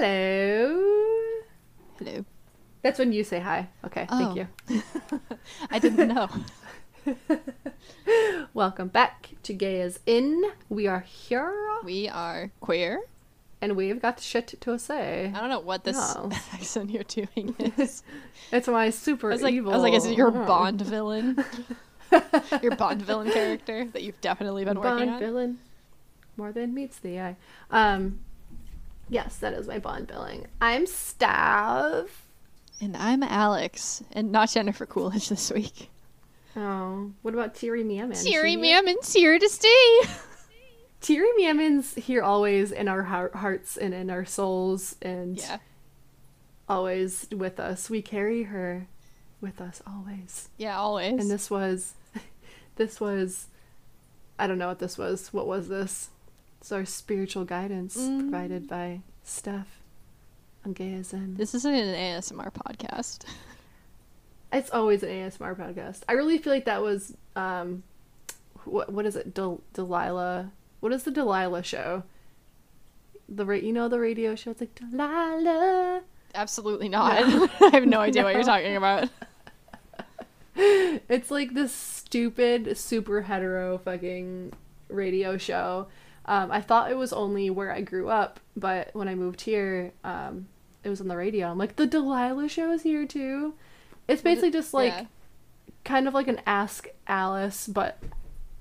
Hello. Hello. That's when you say hi. Okay, thank Oh. you. I didn't know. Welcome back to Gay as In. We are here, We are queer. and we've got shit to say. I don't know what this No. accent you're doing is. It's my super I was like, evil. I was like, is it your uh, Bond villain? your Bond villain character that you've definitely been working on? Bond villain? More than meets the eye. Um, yes, that is my Bond billing. I'm Steph. And I'm Alex, and not Jennifer Coolidge this week. Oh, what about Terry Mammon? Siri She- Mammon's here to stay. Terry Mammon's here always in our hearts and in our souls, and Yeah. always with us. We carry her with us always. Yeah, always. And this was, this was, I don't know what this was. What was this? It's our spiritual guidance Mm. provided by Steph on Gay as In. This isn't an ASMR podcast. It's always an ASMR podcast. I really feel like that was, um, what what is it? Del- Delilah. What is the Delilah show? The ra- you know the radio show. It's like Delilah. Absolutely not. I have no idea what you're talking about. It's like this stupid, super hetero fucking radio show. Um, I thought it was only where I grew up, but when I moved here, um, it was on the radio. I'm like, the Delilah show is here too. It's basically just like Yeah. kind of like an Ask Alice, but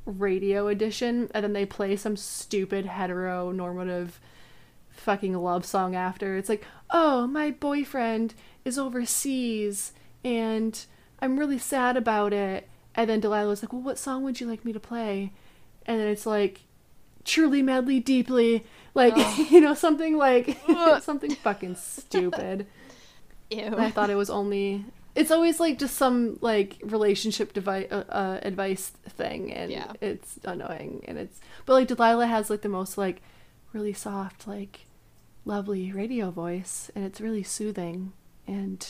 radio edition, and then they play some stupid heteronormative fucking love song after. It's like, oh, my boyfriend is overseas, and I'm really sad about it. And then Delilah's like, well, what song would you like me to play? And then it's like, truly, madly, deeply, like Oh. you know, something like something fucking stupid. Ew. I thought it was only. It's always like just some like relationship devi- uh, uh, advice thing, and Yeah. it's annoying. And it's but like Delilah has like the most like really soft, like lovely radio voice, and it's really soothing. And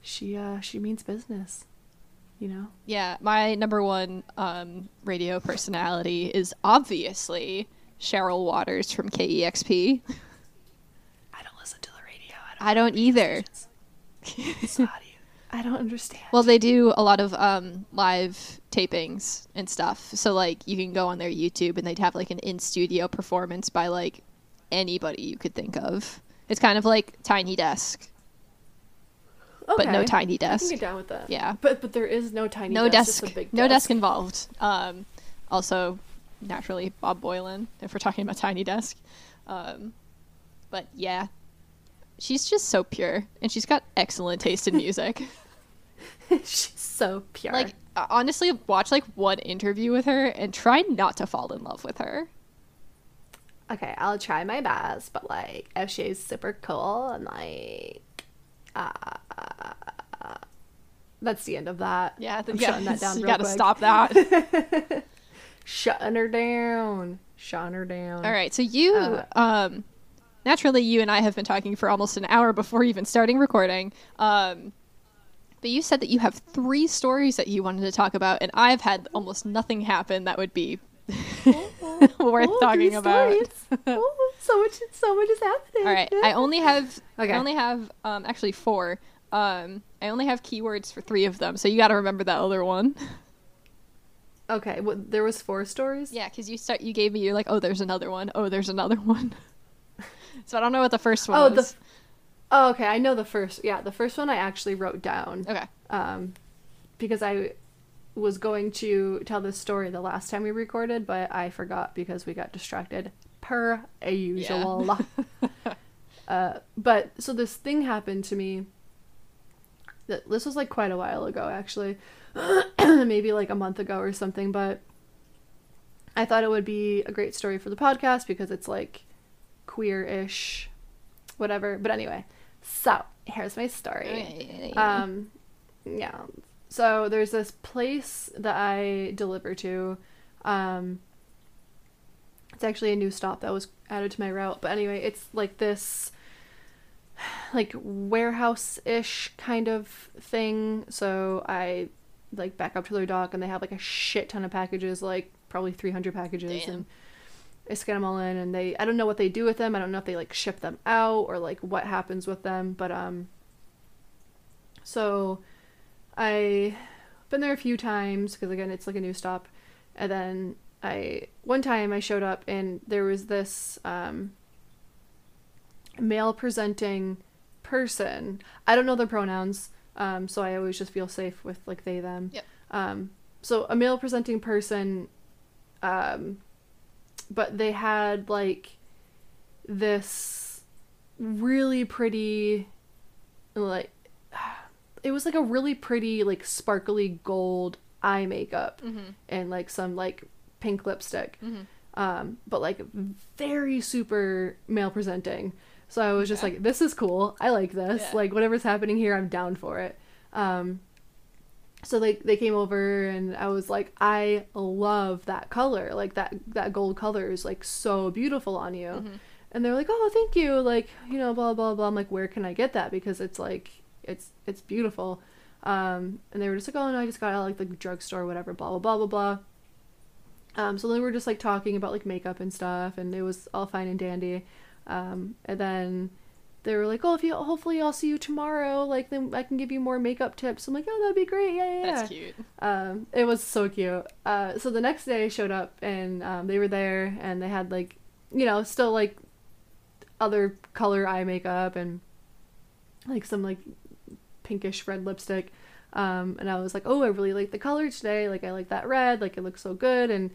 she uh she means business, you know. Yeah, my number one um, radio personality is obviously Cheryl Waters from KEXP. I don't listen to the radio. I don't either. It's audio. I don't understand. Well, they do a lot of um, live tapings and stuff. So, like, you can go on their YouTube and they'd have, like, an in studio performance by, like, anybody you could think of. It's kind of like Tiny Desk, but no Okay. Tiny I can Desk. get down with that. Yeah. but but there is no tiny. No desk, desk. big No desk involved. Um, also, naturally, Bob Boilen, if we're talking about Tiny Desk. Um, but yeah, she's just so pure, and she's got excellent taste in music. She's so pure. like, uh, honestly, watch like one interview with her and try not to fall in love with her. okay, I'll try my best, but like if she's super cool and like, uh, that's the end of that. Yeah, I'm yeah, shutting that down. You real gotta stop that. Shutting her down. Shutting her down. All right, so you, Uh, um, naturally, you and I have been talking for almost an hour before even starting recording. Um, but you said that you have three stories that you wanted to talk about, and I've had almost nothing happen that would be worth Oh, talking about. oh, so much, so much is happening. All right, I only have, Okay. I only have, um, actually four. Um, I only have keywords for three of them, so you got to remember that other one. Okay, what, there was four stories. Yeah, because you start, you gave me, you're like, oh, there's another one. Oh, there's another one. so I don't know what the first one Oh, was. the. Oh, okay, I know the first. Yeah, the first one I actually wrote down. okay. um, because I was going to tell this story the last time we recorded, but I forgot because we got distracted per usual. uh, but so this thing happened to me. That this was like quite a while ago, actually, maybe like a month ago or something. But I thought it would be a great story for the podcast because it's like queer-ish, whatever. But anyway, so here's my story. Um, yeah. So there's this place that I deliver to. Um, it's actually a new stop that was added to my route. But anyway, it's like this like warehouse ish kind of thing. So I like back up to their dock and they have like a shit ton of packages, like probably 300 packages. Damn. And I scan them all in, and they I don't know what they do with them. I don't know if they like ship them out or like what happens with them, but um. So, I been there a few times because again it's like a new stop, and then I one time I showed up and there was this um. Male presenting person. I don't know their pronouns, um, so I always just feel safe with like they them. Yep. Um, so a male presenting person, um, but they had like this really pretty, like it was like a really pretty like sparkly gold eye makeup Mm-hmm. and like some like pink lipstick Mm-hmm. um, but like very super male presenting. So I was just Okay. like, this is cool. I like this. Yeah. Like whatever's happening here, I'm down for it. Um, so they they came over and I was like, I love that color. Like that that gold color is like so beautiful on you. Mhm. And they're like, oh, thank you. Like you know, blah blah blah. I'm like, where can I get that? Because it's like it's it's beautiful. Um, and they were just like, oh no, I just got at like the drugstore, or whatever. Blah blah blah blah blah. Um, so then we were just like talking about like makeup and stuff, and it was all fine and dandy. Um, and then they were like, "Oh, if you hopefully I'll see you tomorrow. Like then I can give you more makeup tips." I'm like, "Oh, that'd be great. Yeah, yeah, yeah." That's cute. Um, it was so cute. Uh, so the next day I showed up and um, they were there and they had like, you know, still like other color eye makeup and like some like pinkish red lipstick. Um, and I was like, oh, I really like the color today. Like I like that red. Like it looks so good. And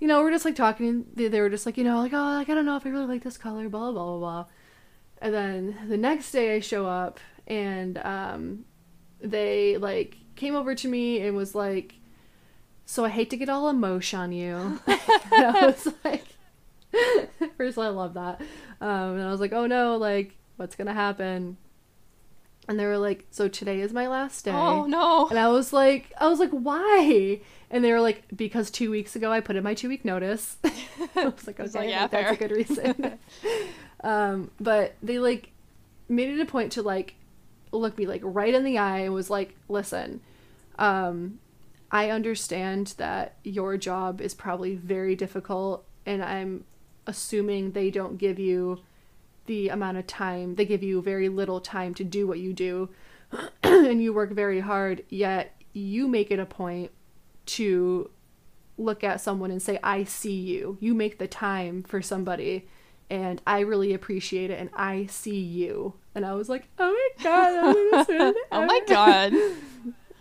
you know, we're just like talking. They, they were just like, you know, like oh, like I don't know if I really like this color. Blah blah blah blah. And then the next day I show up and um, they like came over to me and was like, "So I hate to get all emotion on you." and I was like, first of all, I love that, um, and I was like, "Oh no, like what's gonna happen?" And they were like, "So today is my last day." Oh no. And I was like, I was like, why? And they were like, because two weeks ago I put in my two week notice. I was like, I was okay, like, yeah, like, that's a good reason. um, but they like made it a point to like look me like right in the eye and was like, listen, um, I understand that your job is probably very difficult, and I'm assuming they don't give you the amount of time. They give you very little time to do what you do, and you work very hard, yet you make it a point to look at someone and say, I see you. You make the time for somebody, and I really appreciate it, and I see you. And I was like, oh my god, I'm gonna spend oh my god.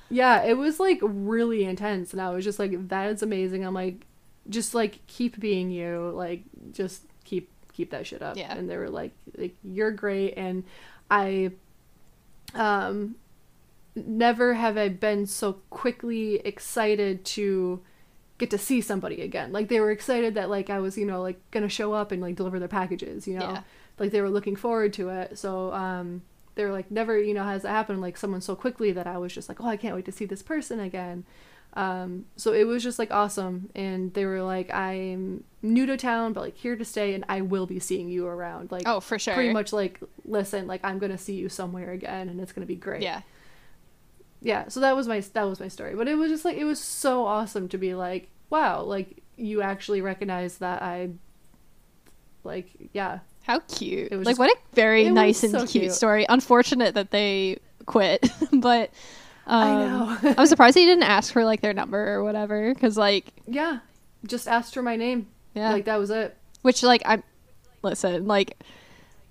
Yeah, it was like really intense, and I was just like, "That is amazing." I'm like, just like keep being you, like just keep that shit up. Yeah. And they were like, like you're great, and I, um, never have I been so quickly excited to get to see somebody again. Like they were excited that like I was, you know, like gonna show up and like deliver their packages, you know. Yeah. Like they were looking forward to it. So um they were like never, you know, has it happened like someone so quickly that I was just like, Oh, I can't wait to see this person again. Um so it was just like awesome and they were like, I'm new to town but like here to stay and I will be seeing you around. Like Oh, for sure. pretty much like listen, like I'm gonna see you somewhere again and it's gonna be great Yeah. yeah so that was my that was my story but it was just like it was so awesome to be like wow like you actually recognize that i like yeah How cute. It was like just- what a very nice and so cute, cute. story. Unfortunate that they quit, but um, i know I was surprised he didn't ask for like their number or whatever cuz like yeah just asked for my name yeah. like that was it Which like I'm listen, like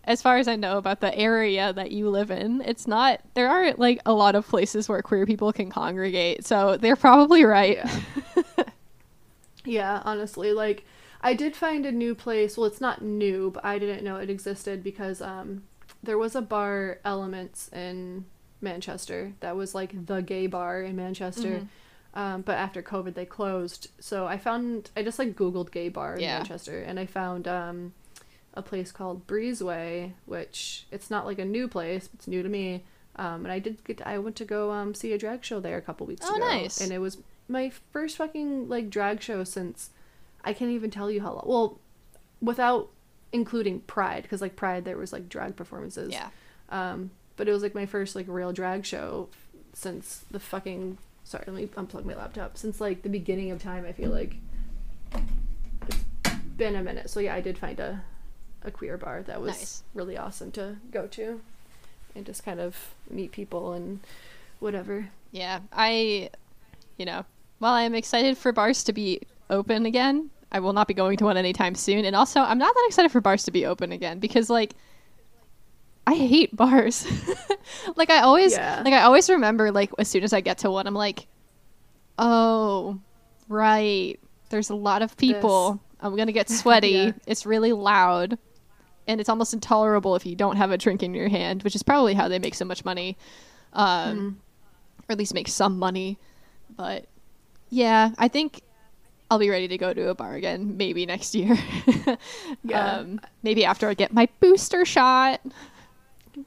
as far as I know about the area that you live in, it's not there aren't like a lot of places where queer people can congregate. So they're probably right. yeah yeah honestly like i did find a new place well it's not new but i didn't know it existed because um there was a bar elements in manchester that was like the gay bar in manchester Mhm. um, but after covid they closed so i found i just like googled gay bar in Yeah. manchester and i found um a place called breezeway which it's not like a new place it's new to me um, and i did get i went to go um, see a drag show there a couple weeks Oh, ago nice. and it was my first fucking like drag show since i can't even tell you how long well without including pride because like pride there was like drag performances Yeah. um, but it was like my first like real drag show since the fucking sorry, let me unplug my laptop. Since like the beginning of time, I feel like it's been a minute. So yeah, I did find a a queer bar that was Nice. really awesome to go to and just kind of meet people and whatever. Yeah, I, you know, while I'm excited for bars to be open again, I will not be going to one anytime soon. And also, I'm not that excited for bars to be open again because, like, I hate bars. like, I always, Yeah. like, I always remember, like, as soon as I get to one, I'm like, oh, right. There's a lot of people. I'm gonna get sweaty. Yeah. It's really loud. And it's almost intolerable if you don't have a drink in your hand, which is probably how they make so much money. Um, or at least make some money. But yeah, I think I'll be ready to go to a bar again maybe next year. Yeah. Um, maybe after I get my booster shot.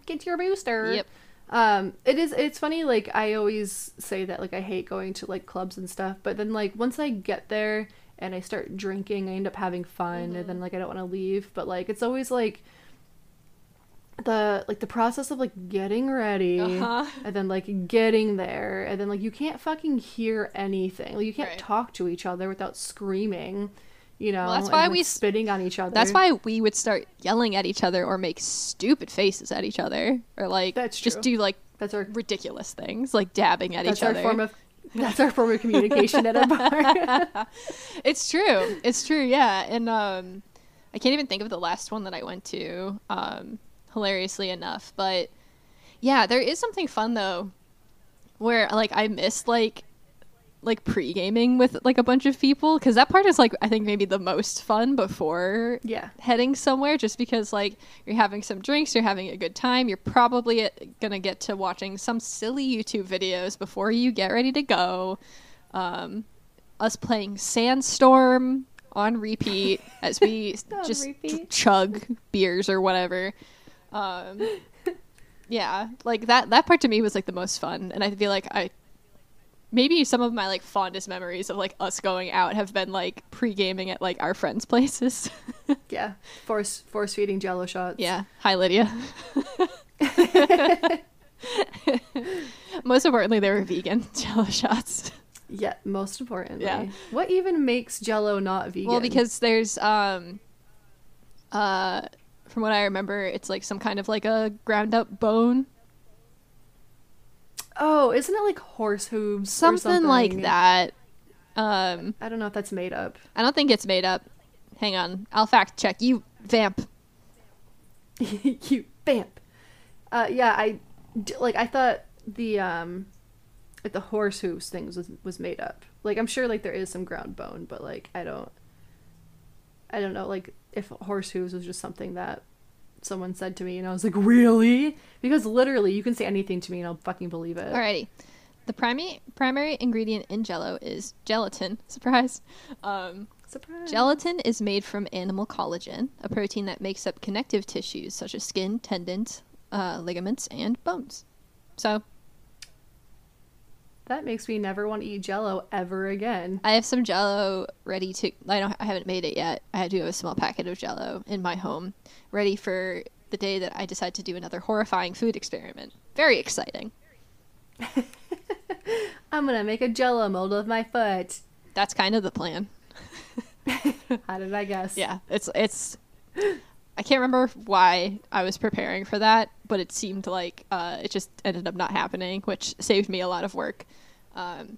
Get your booster. Yep. Um, it is. It's funny. Like I always say that. Like I hate going to like clubs and stuff. But then like once I get there and I start drinking, I end up having fun, and then like I don't want to leave. But like it's always like the like the process of like getting ready Uh-huh. and then like getting there and then like you can't fucking hear anything like you can't Right. talk to each other without screaming you know that's why we spitting on each other That's why we would start yelling at each other or make stupid faces at each other or like That's just do like that's our ridiculous things like dabbing at that's each our other. form of that's our form of communication at a bar It's true. It's true. Yeah, and um, I can't even think of the last one that I went to. Um, hilariously enough, but yeah, there is something fun though, where like I missed like like pre gaming with like a bunch of people because that part is like I think maybe the most fun before yeah. heading somewhere just because like you're having some drinks you're having a good time you're probably uh, gonna get to watching some silly youtube videos before you get ready to go. Um, us playing sandstorm on repeat as we just repeat. chug beers or whatever. Um, yeah like that that part to me was like the most fun and i feel like i maybe some of my like fondest memories of like us going out have been like pre-gaming at like our friends places yeah force force feeding jello shots Yeah. Hi, Lydia. Most importantly, they were vegan jello shots. yeah most importantly Yeah. what even makes jello not vegan Well, because there's um uh from what I remember, it's like some kind of like a ground up bone. Oh isn't it like horse hooves or Something, something like that. Um i don't know if that's made up I don't think it's made up. Hang on. I'll fact check. You vamp. you vamp. Uh, yeah, I like. I thought the um, like the horse hooves things was was made up. Like I'm sure like there is some ground bone, but like I don't. I don't know like if horse hooves was just something that someone said to me and I was like really because literally you can say anything to me and I'll fucking believe it. Alrighty. The primary primary ingredient in jello is gelatin. Surprise. Um Surprise. Gelatin is made from animal collagen, a protein that makes up connective tissues such as skin, tendons, uh, ligaments, and bones. So That makes me never want to eat Jello ever again. I have some Jello ready to. I don't. I haven't made it yet. I do have a small packet of Jello in my home, ready for the day that I decide to do another horrifying food experiment. Very exciting. I'm gonna make a Jello mold of my foot. That's kind of the plan. How did I guess? Yeah, it's it's. I can't remember why I was preparing for that, but it seemed like uh, it just ended up not happening, which saved me a lot of work. Um,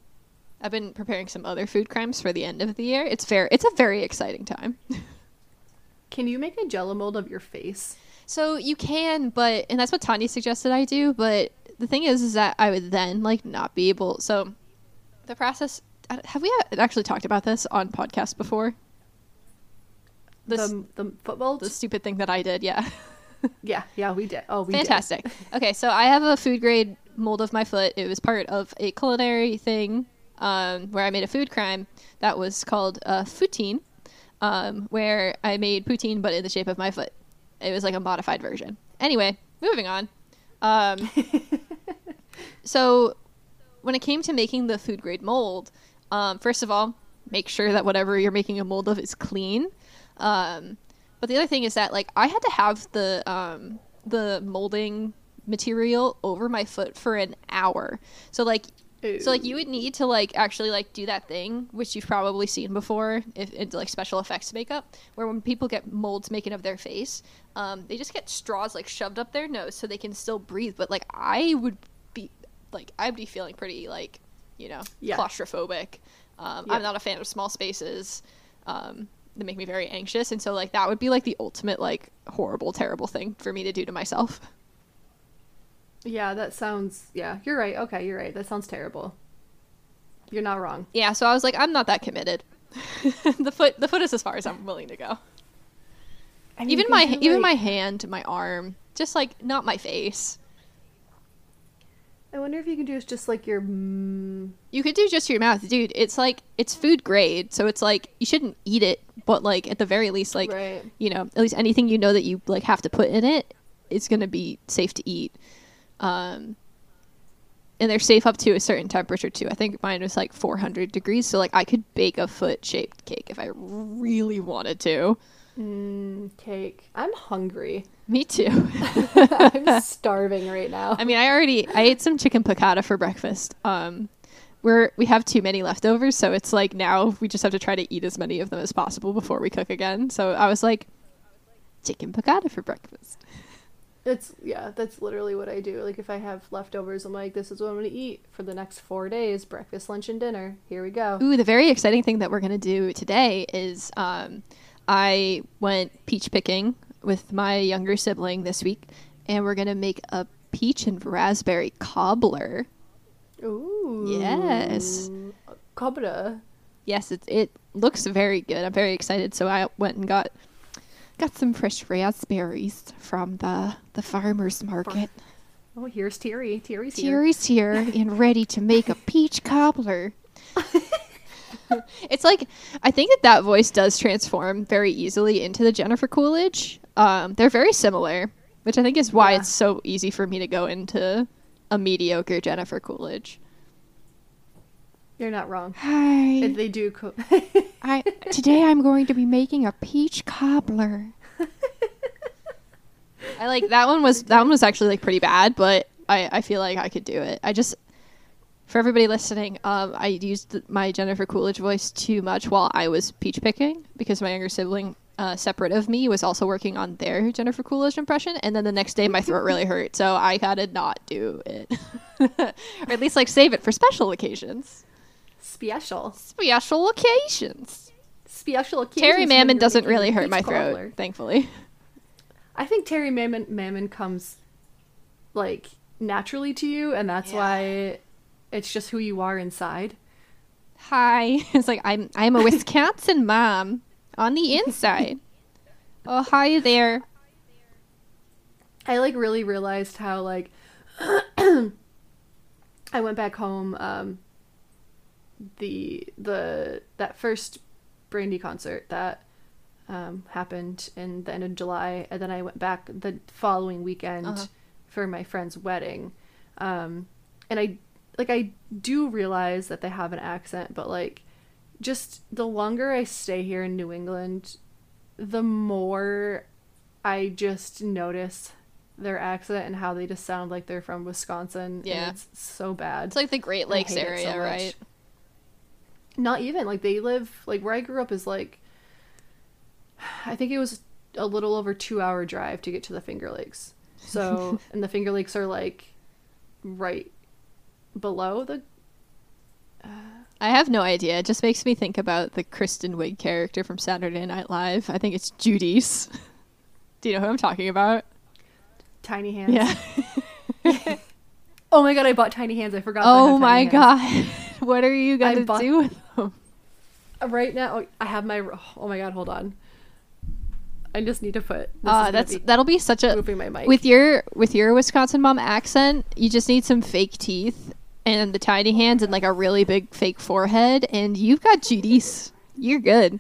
I've been preparing some other food crimes for the end of the year. It's fair. it's a very exciting time. Can you make a Jello mold of your face? So you can, but and that's what Tanya suggested I do. But the thing is, is that I would then like not be able. So the process. uh, Have we actually talked about this on podcast before? The the foot mold? the stupid thing that I did, yeah. Yeah, yeah, we did. Oh, we did. Fantastic. okay, so I have a food grade mold of my foot. It was part of a culinary thing um, where I made a food crime that was called uh, poutine, um, where I made poutine but in the shape of my foot. It was like a modified version. Anyway, moving on. Um, so when it came to making the food grade mold, um, first of all, make sure that whatever you're making a mold of is clean. Um, but the other thing is that like I had to have the um, the molding material over my foot for an hour. So like So like you would need to like actually like do that thing which you've probably seen before if into like special effects makeup where when people get molds making of their face, um, they just get straws like shoved up their nose so they can still breathe. But like I would be like I'd be feeling pretty like you know Yeah. claustrophobic. Um, Yep. I'm not a fan of small spaces. Um, they make me very anxious, and so like that would be like the ultimate like horrible, terrible thing for me to do to myself. Yeah, that sounds. Yeah, you're right. Okay, you're right. That sounds terrible. You're not wrong. Yeah, so I was like, I'm not that committed. the foot, the foot is as far as I'm willing to go. I mean, even my can do, even my hand, my arm, just like not my face. I wonder if you can do just like your. Mm, You could do just your mouth, dude. It's like it's food grade, so it's like you shouldn't eat it, but like at the very least, like right. you know, at least anything you know that you like have to put in it, it is gonna be safe to eat. Um, and they're safe up to a certain temperature too. I think mine was like 400 degrees, so like I could bake a foot shaped cake if I really wanted to. Mm, cake. I'm hungry. Me too. I'm starving right now. I mean, I already I ate some chicken piccata for breakfast. Um, we're we have too many leftovers, so it's like now we just have to try to eat as many of them as possible before we cook again. So I was like, chicken piccata for breakfast. It's yeah, that's literally what I do. Like if I have leftovers, I'm like, this is what I'm gonna eat for the next four days: breakfast, lunch, and dinner. Here we go. Ooh, the very exciting thing that we're gonna do today is um, I went peach picking with my younger sibling this week, and we're gonna make a peach and raspberry cobbler. Ooh. Yes. Cobbler. Yes, it it looks very good. I'm very excited. So I went and got got some fresh raspberries from the the farmers market. Oh, here's Terry. Terry's here. Terry's here and ready to make a peach cobbler. it's like I think that that voice does transform very easily into the Jennifer Coolidge. Um, they're very similar, which I think is why Yeah. it's so easy for me to go into a mediocre Jennifer Coolidge. You're not wrong. Hi. If they do. Co- I today I'm going to be making a peach cobbler. I like that one was that one was actually like pretty bad, but I I feel like I could do it. I just for everybody listening, um, I used my Jennifer Coolidge voice too much while I was peach picking because my younger sibling, uh, separate of me, was also working on their Jennifer Coolidge impression, and then the next day my throat really hurt, so I had to not do it, or at least like save it for special occasions. Special. Special occasions. Special occasions. Terry Mammon doesn't really hurt my throat, thankfully. I think Terry Mammon Mammon comes like naturally to you, and that's Yeah. why it's just who you are inside. Hi. It's like I'm I'm a Wisconsin mom on the inside. oh, hi there. I like really realized how like I went back home um the the that first Brandy concert that um happened in the end of July and then I went back the following weekend Uh-huh. for my friend's wedding. Um and I like I do realize that they have an accent but like just the longer I stay here in New England the more I just notice their accent and how they just sound like they're from Wisconsin. Yeah. And it's so bad. It's like the Great Lakes area, so right? Not even like they live like where I grew up is like I think it was a little over two hour drive to get to the Finger Lakes. So and the Finger Lakes are like right below the I have no idea. It just makes me think about the Kristen Wiig character from Saturday Night Live. I think it's Judy's. Do you know who I'm talking about? tiny hands. Yeah. Oh my god, I bought tiny hands. I forgot. that I oh my god. what are you gonna bought- do with them? Right now, I have my. Oh my god, hold on. I just need to put. This Uh, that's be that'll be such a moving my mic. with your with your Wisconsin mom accent, you just need some fake teeth and the tiny hands and like a really big fake forehead, and you've got Judy's. You're good.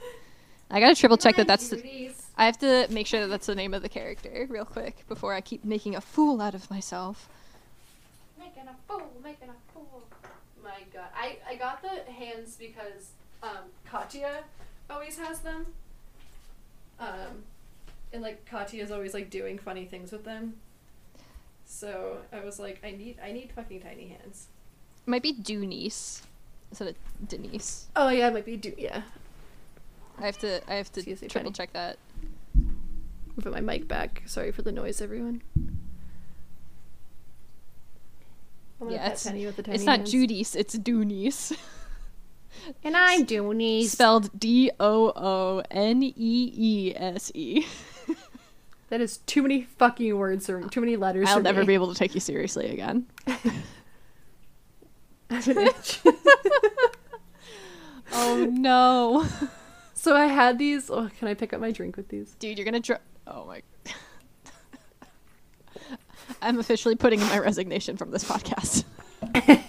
I gotta triple check that that's. The, I have to make sure that that's the name of the character real quick before I keep making a fool out of myself. Making a fool, making a fool. My god. I, I got the hands because um, Katya always has them. Um, and like Katya's always like doing funny things with them. So I was like, I need I need fucking tiny hands. Might be Dooneese instead of Denise. Oh yeah, it might be do yeah. I have to I have to Excuse me, triple Penny. check that. I'll put my mic back. Sorry for the noise, everyone. I'm gonna Yeah, pet it's, Penny with the tiny it's not hands. Judice, it's Dooneese. And I'm Dooney. Spelled D O O N E E S E. That is too many fucking words or too many letters. I'll for never me. be able to take you seriously again. An itch. Oh no. so I had these. Oh, can I pick up my drink with these? Dude, you're gonna dr- Oh my. I'm officially putting in my resignation from this podcast.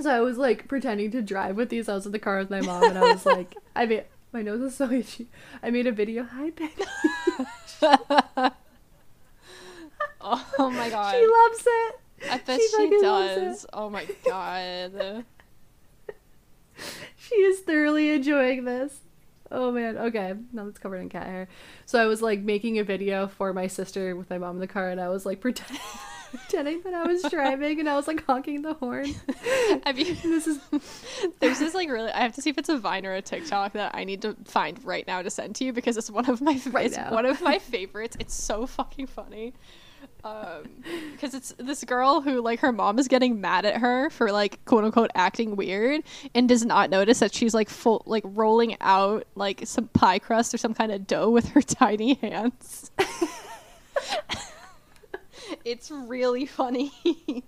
So I was like pretending to drive with these. I was in the car with my mom, and I was like, I made my nose is so itchy. I made a video. Hi, Penny. Oh my god. She loves it. I bet she she, does. Oh my god. She is thoroughly enjoying this. Oh man. Okay. Now it's covered in cat hair. So I was like making a video for my sister with my mom in the car, and I was like pretending, pretending that I was driving, and I was like honking the horn. Have you? This is There's this like really. I have to see if it's a Vine or a TikTok that I need to find right now to send to you because it's one of my Right it's now. one of my favorites. It's so fucking funny. Um, because it's this girl who like her mom is getting mad at her for like quote unquote acting weird and does not notice that she's like full like rolling out like some pie crust or some kind of dough with her tiny hands. it's really funny.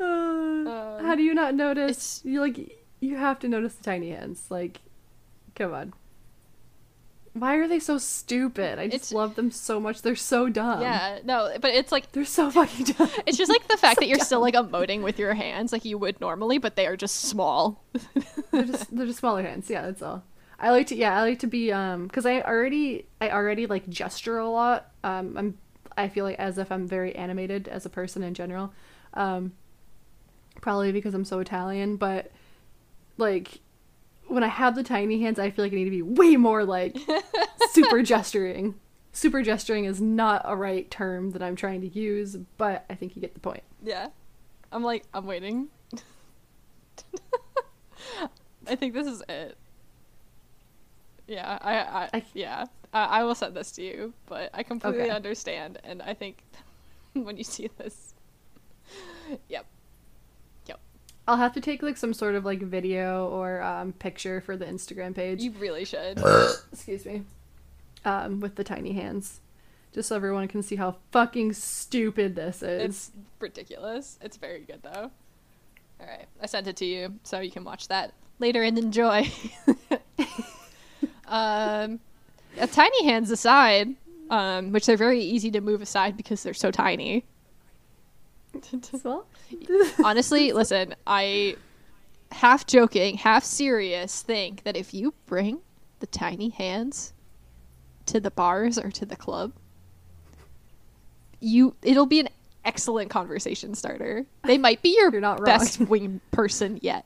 Uh, how do you not notice? it's- You like you have to notice the tiny hands. Like, come on. Why are they so stupid? I just It's- love them so much. They're so dumb. yeah, no, but it's like They're so fucking dumb. It's just like the fact that you're still like emoting with your hands like you would normally, but they are just small. they're just they're just smaller hands. Yeah, that's all. I like to yeah, I like to be um because I already I already like gesture a lot. Um, I'm I feel like as if I'm very animated as a person in general. Um, probably because I'm so Italian, but like when I have the tiny hands, I feel like I need to be way more like super gesturing. Super gesturing is not a right term that I'm trying to use, but I think you get the point. Yeah. I'm like, I'm waiting. I think this is it. Yeah, I, I, I- yeah, I, I will send this to you, but I completely Okay. understand, and I think when you see this, yep, yep, I'll have to take like some sort of like video or um, picture for the Instagram page. you really should. excuse me, um, with the tiny hands, just so everyone can see how fucking stupid this is. It's ridiculous. It's very good though. All right, I sent it to you, so you can watch that later and enjoy. um, tiny hands aside, um, which they're very easy to move aside because they're so tiny. well, Honestly, listen, I half joking, half serious think that if you bring the tiny hands to the bars or to the club, you it'll be an excellent conversation starter. They might be your You're not wrong. best wing person yet.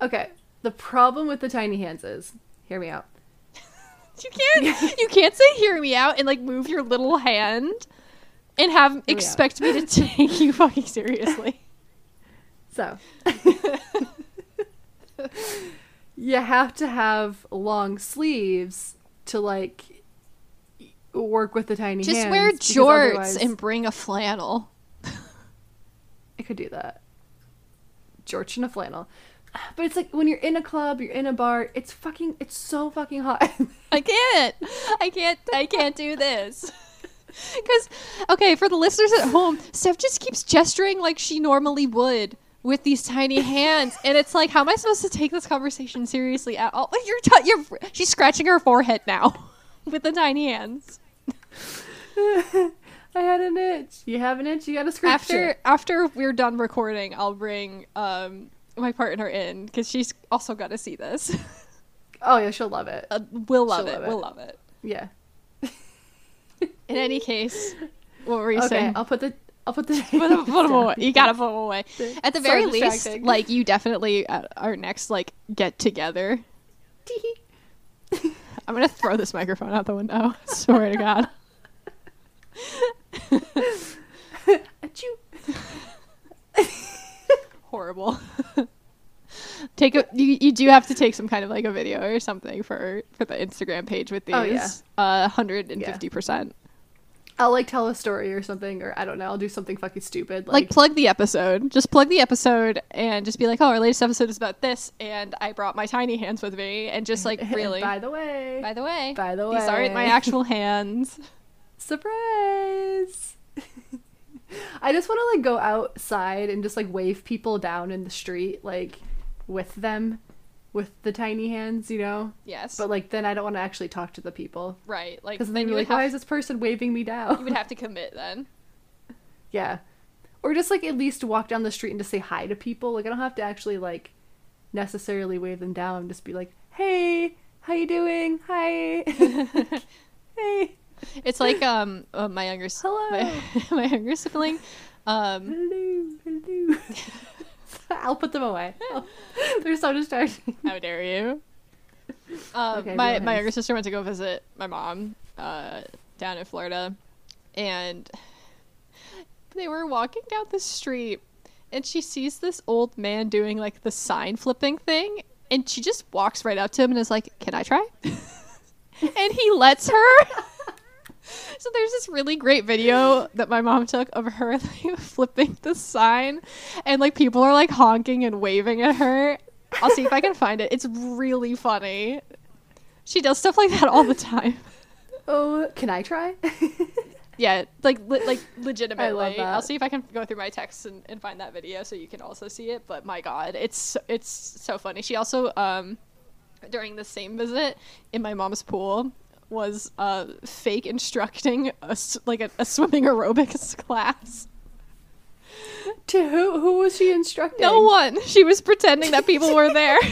okay. The problem with the tiny hands is, hear me out. you can't you can't say hear me out and like move your little hand and have oh, out. expect me to take you fucking seriously. So, you have to have long sleeves to like work with the tiny Just hands. wear jorts and bring a flannel. I could do that. George in a flannel. But it's like when you're in a club, you're in a bar, it's fucking it's so fucking hot. I can't. I can't. I can't do this. Because, okay, for the listeners at home, Steph just keeps gesturing like she normally would with these tiny hands, and it's like, how am I supposed to take this conversation seriously at all? You're, t- you're. She's scratching her forehead now with the tiny hands. I had an itch. You have an itch, you gotta scratch After it. after we're done recording, I'll bring um my partner in because she's also got to see this. Oh yeah, she'll love it. Uh, we'll love She'll it. love We'll love it. Yeah. In any case, what were you Okay, saying? I'll put the I'll put the put them, put 'em away. You gotta put them away. At the So very least, like you definitely at our next like get together. I'm gonna throw this microphone out the window. Swear to God. Achoo. adorable. take a you, you do have to take some kind of like a video or something for for the Instagram page with these. Oh, yeah. Uh, 150%. I'll like tell a story or something, or I don't know. I'll do something fucking stupid. like Like, plug the episode just plug the episode and just be like oh our latest episode is about this and i brought my tiny hands with me and just like really by the way, by the way by the way. these aren't my actual hands surprise. I just want to like go outside and just like wave people down in the street, like with them, with the tiny hands, you know. yes But like then I don't want to actually talk to the people right like because then then you you're like, why is this person waving me down? you would have to commit then Yeah. Or just like at least walk down the street and just say hi to people. Like I don't have to actually like necessarily wave them down. Just be like, "Hey, how you doing? Hi." hey. it's like um uh, my younger Hello. my, my younger sibling um Hello. Hello. I'll put them away. They're so distracting. how dare you um, Okay, my my younger sister went to go visit my mom uh, down in Florida, and they were walking down the street, and she sees this old man doing like the sign flipping thing, and she just walks right up to him and is like, "Can I try?" and he lets her. So there's this really great video that my mom took of her like flipping the sign, and like people are like honking and waving at her. I'll see if I can find it. It's really funny. She does stuff like that all the time. Oh, can I try? Yeah, like le- like legitimately. I'll see if I can go through my texts and, and find that video so you can also see it. But my God, it's it's so funny. She also um during the same visit in my mom's pool was uh fake instructing a like a, a swimming aerobics class. to who? Who was she instructing? No one. She was pretending that people were there.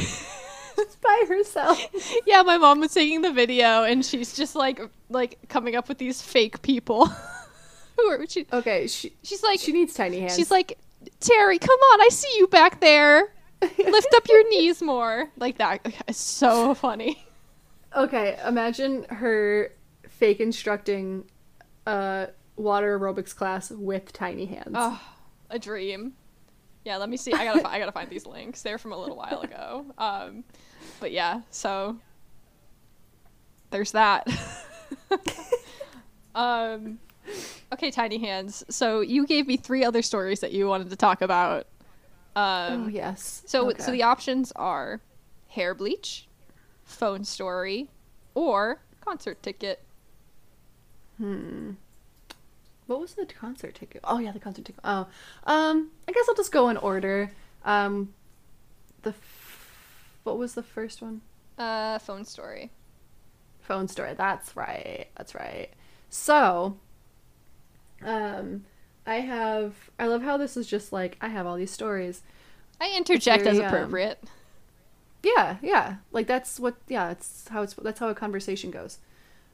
It's by herself. yeah, my mom was taking the video and she's just like like coming up with these fake people. Who are she? Okay, she She's like she needs tiny hands. she's like Terry, come on, I see you back there. Lift up your knees more. Like that. It's so funny. Okay, imagine her fake instructing a water aerobics class with tiny hands. Oh, a dream. Yeah, let me see. I gotta I gotta find these links. They're from a little while ago. Um, but yeah, so there's that. um, okay, tiny hands. So you gave me three other stories that you wanted to talk about. Um, oh yes. So Okay. so the options are hair bleach, phone story, or concert ticket. Hmm. What was the concert ticket? Oh yeah, the concert ticket. Oh, um, I guess I'll just go in order. Um, the f- what was the first one? Uh, phone story. Phone story. That's right. That's right. So, um, I have. I love how this is just like I have all these stories. I interject as very, um, appropriate. Yeah, yeah. Like that's what yeah, it's how it's that's how a conversation goes.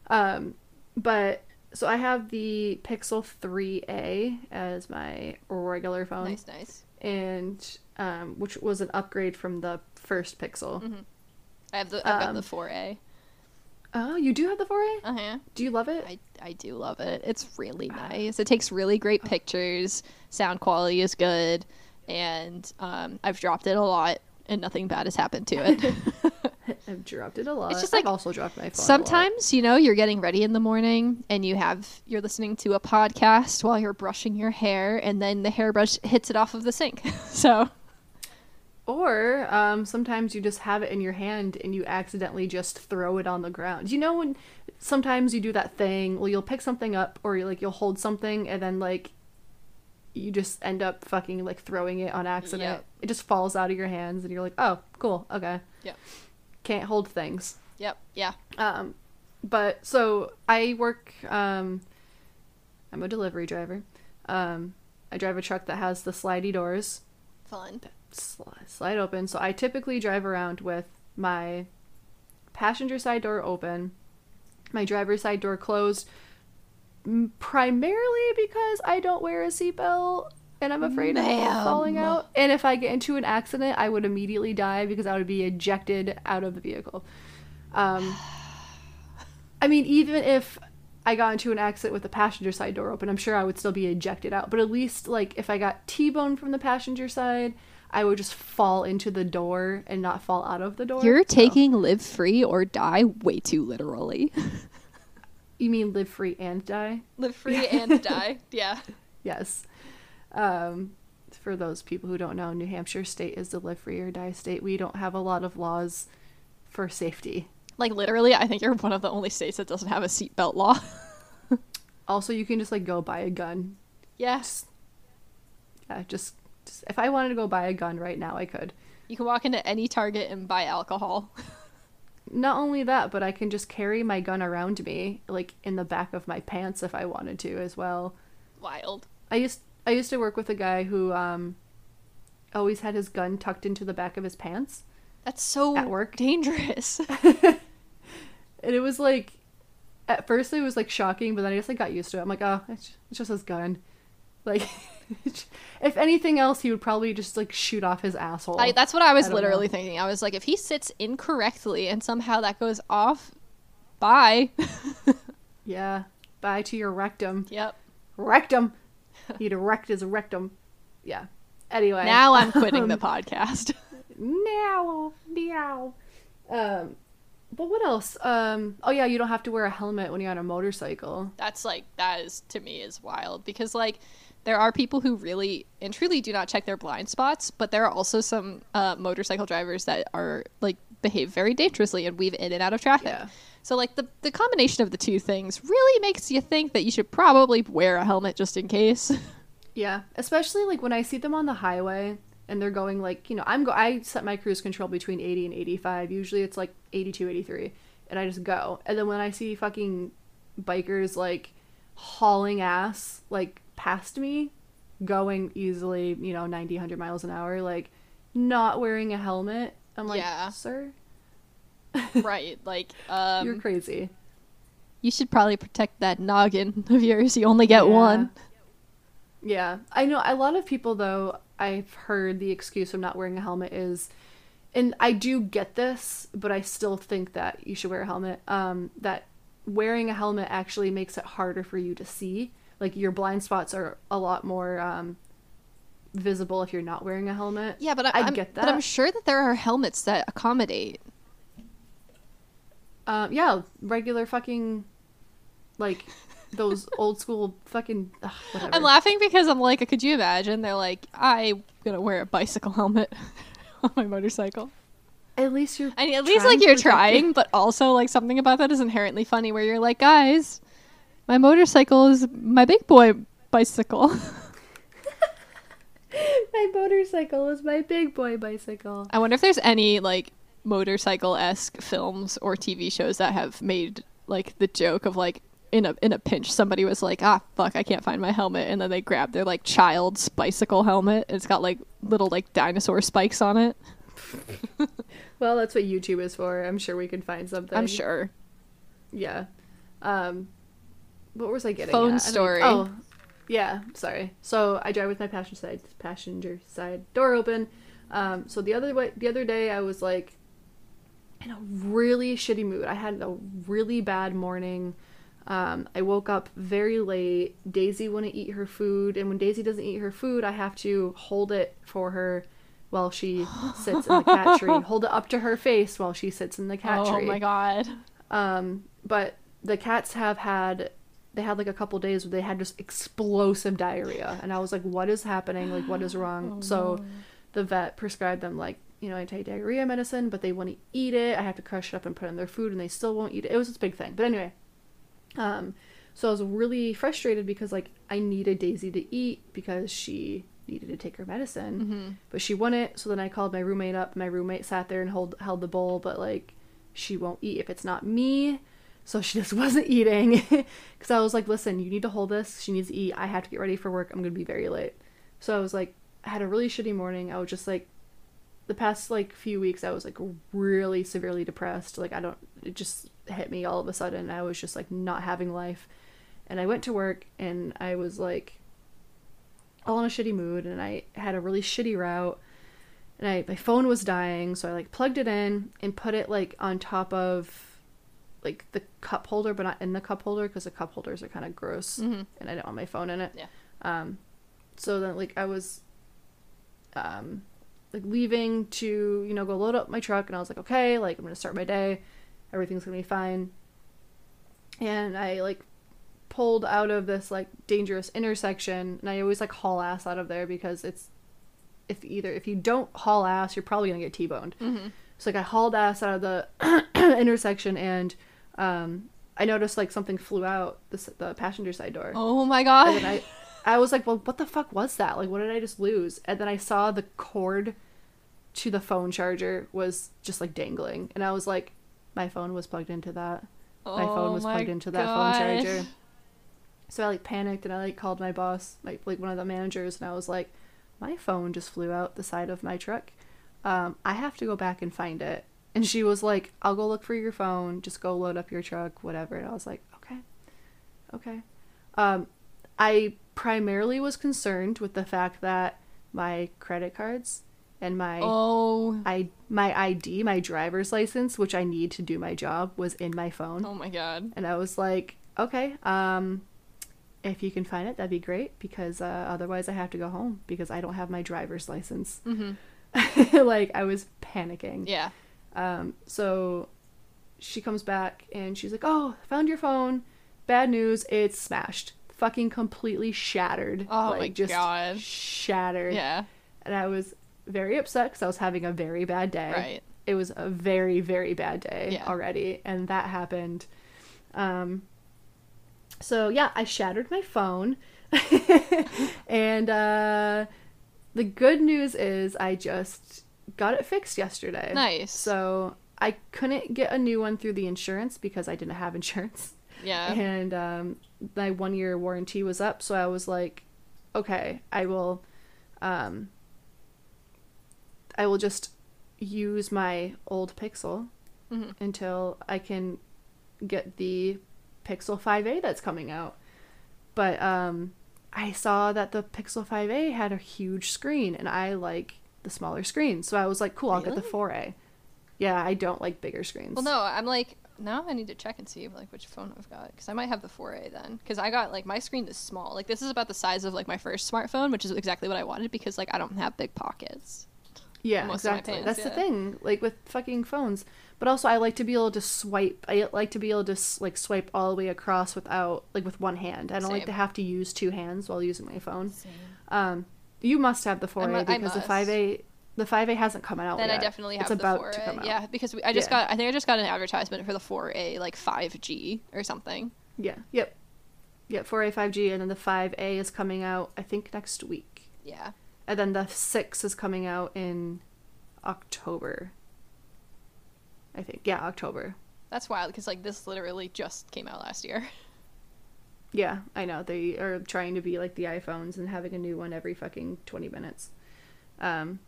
Um but so I have the Pixel 3A as my regular phone nice, nice. and um which was an upgrade from the first Pixel. Mhm. I have the I've got Um, the 4A. Oh, you do have the 4A? Uh huh. Do you love it? I I do love it. It's really nice. It takes really great pictures. Sound quality is good, and um, I've dropped it a lot, and nothing bad has happened to it. I've dropped it a lot. It's just I've like- also dropped my phone. Sometimes, you know, you're getting ready in the morning and you have you're listening to a podcast while you're brushing your hair and then the hairbrush hits it off of the sink. so, Or um, sometimes you just have it in your hand and you accidentally just throw it on the ground. You know when sometimes you do that thing, well, you'll pick something up or you like you'll hold something and then like you just end up fucking like throwing it on accident. It just falls out of your hands and you're like, oh, cool, okay. Yeah. Can't hold things. yep, yeah. Um, but so I work. Um, I'm a delivery driver. Um, I drive a truck that has the slidey doors Fun. slide, slide open. So I typically drive around with my passenger side door open, my driver's side door closed, primarily because I don't wear a seatbelt and I'm afraid Ma'am. of falling out. And if I get into an accident, I would immediately die because I would be ejected out of the vehicle. Um, I mean, even if I got into an accident with the passenger side door open, I'm sure I would still be ejected out. But at least like if I got T-boned from the passenger side, I would just fall into the door and not fall out of the door. You're So- taking live free or die way too literally. You mean live free and die? live free and die. Yeah. Yes. Um, for those people who don't know, New Hampshire state is the live free or die state. We don't have a lot of laws for safety. Like literally, I think you're one of the only states that doesn't have a seatbelt law. Also, you can just like go buy a gun. Yes. Yeah, just, just if I wanted to go buy a gun right now, I could. You can walk into any Target and buy alcohol. Not only that, but I can just carry my gun around me, like in the back of my pants if I wanted to as well. Wild. I used I used to work with a guy who um always had his gun tucked into the back of his pants. That's so At work. dangerous. And it was like, at first it was like shocking, but then I guess I got used to it. I'm like, oh, it's, it's just his gun. Like, if anything else, he would probably just like shoot off his asshole. I, that's what I was I literally know. thinking. I was like, if he sits incorrectly and somehow that goes off, bye. yeah. Bye to your rectum. yep. Rectum. He'd erect his rectum. Yeah. Anyway. Now I'm quitting um, the podcast. now, Meow. Um, but what else? Um, oh yeah, you don't have to wear a helmet when you're on a motorcycle. That's like that is to me is wild because like there are people who really and truly do not check their blind spots, but there are also some uh, motorcycle drivers that are like behave very dangerously and weave in and out of traffic. Yeah. So like the the combination of the two things really makes you think that you should probably wear a helmet just in case. Yeah, especially like when I see them on the highway and they're going like, you know, I'm go I set my cruise control between 80 and 85. Usually it's like 82, 83, and I just go. And then when I see fucking bikers like hauling ass like past me, going easily, you know, 90, 100 miles an hour, like not wearing a helmet, I'm like, Yeah. "Sir, right. Like um you're crazy." you should probably protect that noggin of yours. You only get Yeah. one. Yeah, I know a lot of people though. I've heard the excuse of not wearing a helmet is, and I do get this, but I still think that you should wear a helmet. Um, that wearing a helmet actually makes it harder for you to see. Like your blind spots are a lot more um, visible if you're not wearing a helmet. Yeah, but I, I get But I'm sure that there are helmets that accommodate. Um, yeah, regular fucking, like, those old school fucking ugh, whatever. I'm laughing because I'm like, could you imagine? They're like, I'm gonna wear a bicycle helmet on my motorcycle. At least you're. I mean, at least like you're trying, but also like something about that is inherently funny. Where you're like, guys, my motorcycle is my big boy bicycle. my motorcycle is my big boy bicycle. I wonder if there's any like motorcycle esque films or TV shows that have made like the joke of like in a in a pinch somebody was like ah fuck I can't find my helmet and then they grab their like child's bicycle helmet it's got like little like dinosaur spikes on it. Well, that's what YouTube is for. I'm sure we can find something. I'm sure. Yeah. Um, what was I getting? Phone at? Story. Oh, yeah. Sorry. So I drive with my passenger side passenger side door open. Um, so the other way, the other day, I was like in a really shitty mood. I had a really bad morning. Um, I woke up very late. Daisy wouldn't eat her food, and when Daisy doesn't eat her food, I have to hold it for her while she sits in the cat tree. Hold it up to her face while she sits in the cat oh tree. Oh my god. Um, but the cats have had they had like a couple days where they had just explosive diarrhea, and I was like, "What is happening? Like, what is wrong?" so the vet prescribed them like you know anti-diarrhea medicine, but they want to eat it. I have to crush it up and put it in their food, and they still won't eat it. It was this big thing. But anyway, um, so I was really frustrated because like I needed Daisy to eat because she needed to take her medicine, but she wouldn't. So then I called my roommate up. My roommate sat there and hold held the bowl, but like she won't eat if it's not me. So she just wasn't eating because I was like, listen, you need to hold this. She needs to eat. I have to get ready for work. I'm gonna be very late. So I was like, I had a really shitty morning. I was just like, the past like few weeks, I was like really severely depressed. Like I don't, it just hit me all of a sudden. I was just like not having life, and I went to work and I was like, all in a shitty mood, and I had a really shitty route and I my phone was dying, so I like plugged it in and put it like on top of like the cup holder, but not in the cup holder because the cup holders are kind of gross, Mhm. and I don't want my phone in it. Yeah. Um, so then like I was, um, like leaving to you know go load up my truck, and I was like, okay, like I'm gonna start my day, everything's gonna be fine. And I like pulled out of this like dangerous intersection, and I always like haul ass out of there because it's if either if you don't haul ass, you're probably gonna get t-boned. Mhm. So like I hauled ass out of the intersection, and um, I noticed like something flew out the the passenger side door. Oh my god. And then I, I was like, well, what the fuck was that? Like, what did I just lose? And then I saw the cord to the phone charger was just like dangling, and I was like, my phone was plugged into that. Oh My phone Oh was my plugged into that gosh. phone charger. So I like panicked and I like called my boss, like like one of the managers, and I was like, my phone just flew out the side of my truck. Um, I have to go back and find it. And she was like, I'll go look for your phone. Just go load up your truck, whatever. And I was like, okay, okay. Um, I primarily was concerned with the fact that my credit cards and my Oh. I my ID, my driver's license, which I need to do my job, was in my phone. Oh my god. And I was like, okay, um, if you can find it, that'd be great because uh, otherwise I have to go home because I don't have my driver's license. Mhm. like I was panicking. Yeah. Um, so she comes back and she's like, "Oh, found your phone. Bad news, it's smashed. Fucking completely shattered. Oh like my just God. shattered." Yeah. And I was very upset because I was having a very bad day Right. it was a very very bad day Yeah. already and that happened um so yeah i shattered my phone and uh the good news is i just got it fixed yesterday Nice. so i couldn't get a new one through the insurance because i didn't have insurance Yeah. and um, my one year warranty was up so i was like okay i will um, i will just use my old pixel Mhm. until i can get the pixel 5a that's coming out but um, i saw that the pixel 5a had a huge screen and i like the smaller screen so i was like cool i'll get the 4a yeah i don't like bigger screens. Well, no, I'm like now I need to check and see like which phone I've got because I might have the 4A then. Because I got like my screen is small. Like this is about the size of like my first smartphone, which is exactly what I wanted because like I don't have big pockets. Yeah, most of my exactly. plans, That's the thing, like with fucking phones. But also, I like to be able to swipe. I like to be able to like swipe all the way across without like with one hand. I don't like to have to use two hands while using my phone. Um, you must have the 4A mu- because the 5A the 5A hasn't come out Then I definitely have it's the about 4A. to come out. Yeah, because we, I just Yeah. got I think I just got an advertisement for the 4A like 5G or something. Yeah. Yep. Yep. 4A 5G, and then the 5A is coming out. I think next week, Yeah. And then the six is coming out in October. I think yeah, October. That's wild because like this literally just came out last year. Yeah, I know. They are trying to be like the iPhones and having a new one every fucking 20 minutes. Um,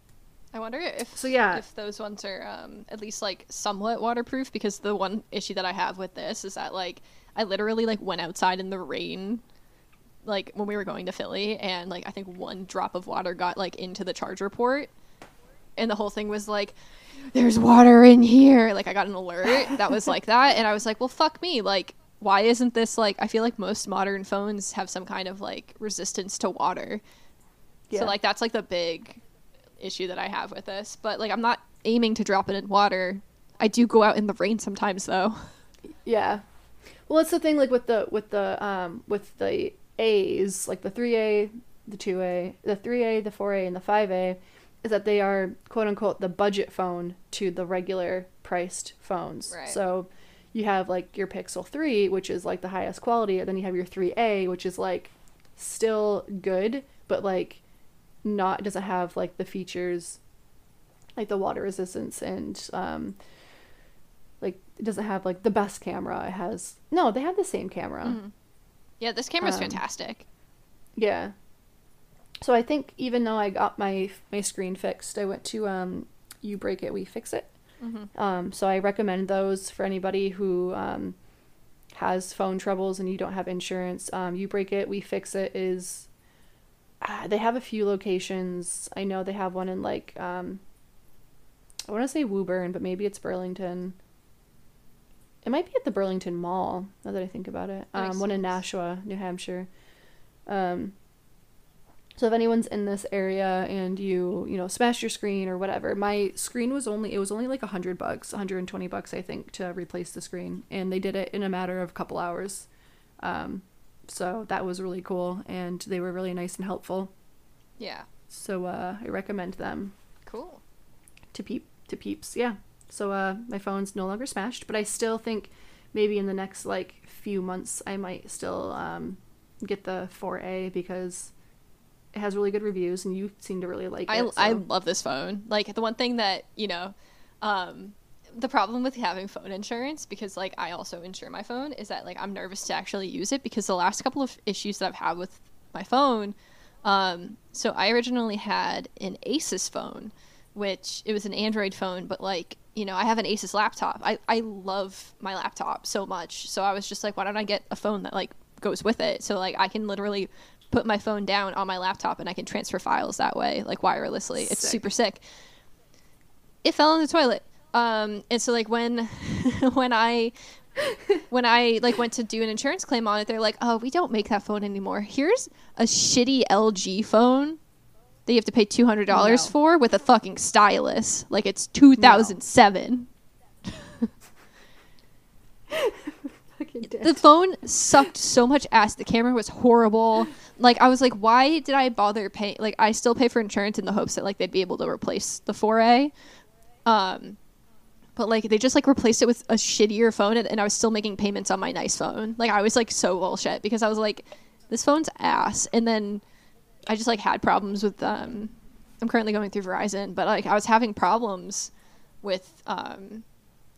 I wonder if So, yeah. if those ones are um, at least like somewhat waterproof because the one issue that I have with this is that like I literally like went outside in the rain like when we were going to Philly and like I think one drop of water got like into the charger port and the whole thing was like there's water in here like I got an alert that was like that and I was like well fuck me like why isn't this like I feel like most modern phones have some kind of like resistance to water yeah. so like that's like the big issue that I have with this. But like I'm not aiming to drop it in water. I do go out in the rain sometimes though. yeah. Well, it's the thing like with the with the um with the A's, like the 3A, the 2A, the 3A, the 4A and the 5A is that they are quote unquote the budget phone to the regular priced phones. Right. So you have like your Pixel 3, which is like the highest quality, and then you have your 3A, which is like still good, but like not doesn't have like the features like the water resistance and um like it doesn't have like the best camera it has no they have the same camera Mhm. Yeah, this camera's Um, fantastic. yeah. So i think even though i got my my screen fixed i went to um you break it we fix it. Mhm. um so i recommend those for anybody who um has phone troubles and you don't have insurance. Um you break it we fix it is uh, they have a few locations. I know they have one in like um i want to say woburn but maybe it's burlington it might be at the Burlington Mall. Now that I think about it, um, one in. Nashua, New Hampshire. Um, so if anyone's in this area and you you know smashed your screen or whatever, my screen was only it was only like a hundred bucks, 120 bucks I think to replace the screen, and they did it in a matter of a couple hours. Um, so that was really cool, and they were really nice and helpful. Yeah. So uh, I recommend them Cool. to peep to peeps. Yeah. So uh, my phone's no longer smashed, but I still think maybe in the next like few months I might still um, get the 4A because it has really good reviews and you seem to really like I it. I love this phone. Like the one thing that you know, um, the problem with having phone insurance because like I also insure my phone is that like I'm nervous to actually use it because the last couple of issues that I've had with my phone. Um, so I originally had an Asus phone, which it was an Android phone, but like you know I have an Asus laptop. I I love my laptop so much, so I was just like, why don't I get a phone that like goes with it? So like I can literally put my phone down on my laptop and I can transfer files that way, like wirelessly. It's super sick. It fell in the toilet. Um, and so like when when I when I like went to do an insurance claim on it, they're like, "Oh, we don't make that phone anymore. Here's a shitty LG phone that you have to pay two hundred dollars No. for with a fucking stylus. Like it's two thousand seven. Fucking The phone sucked so much ass. The camera was horrible. Like I was like, why did I bother paying? Like I still pay for insurance in the hopes that like they'd be able to replace the 4A. Um, but like they just like replaced it with a shittier phone, and, and I was still making payments on my nice phone. Like I was like so bullshit because I was like, this phone's ass. And then I just like had problems with um, I'm currently going through Verizon, but like I was having problems with um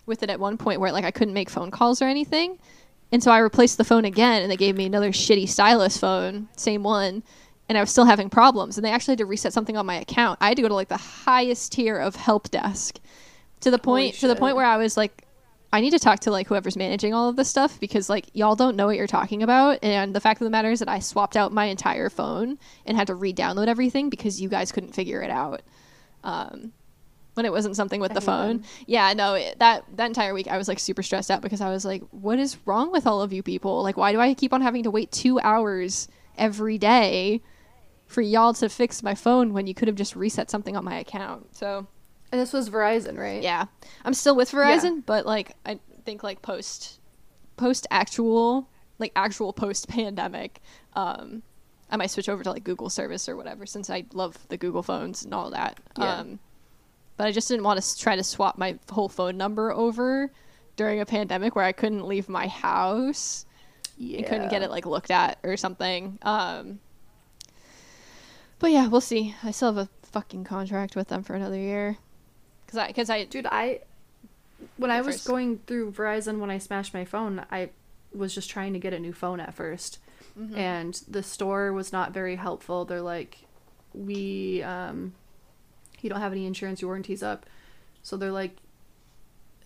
with it at one point where like I couldn't make phone calls or anything. And so I replaced the phone again and they gave me another shitty stylus phone, same one, and I was still having problems and they actually had to reset something on my account. I had to go to like the highest tier of help desk to the point to the point where I was like I need to talk to like whoever's managing all of this stuff because like y'all don't know what you're talking about and the fact of the matter is that I swapped out my entire phone and had to re-download everything because you guys couldn't figure it out. Um when it wasn't something with I the phone. them. Yeah, no, it, that that entire week I was like super stressed out because I was like, what is wrong with all of you people? Like, why do I keep on having to wait two hours every day for y'all to fix my phone when you could have just reset something on my account? So And this was Verizon, right? yeah, I'm still with Verizon, but like I think like post post actual like actual post pandemic, um, I might switch over to like Google service or whatever since I love the Google phones and all that. Yeah. Um, but I just didn't want to try to swap my whole phone number over during a pandemic where I couldn't leave my house yeah. and couldn't get it like looked at or something. Um, but yeah, we'll see. I still have a fucking contract with them for another year. Cause I, cause I, Dude, I when I was first. going through Verizon when I smashed my phone, I was just trying to get a new phone at 1st Mm-hmm. and the store was not very helpful. They're like, we um, you don't have any insurance, your warranty's up. So they're like,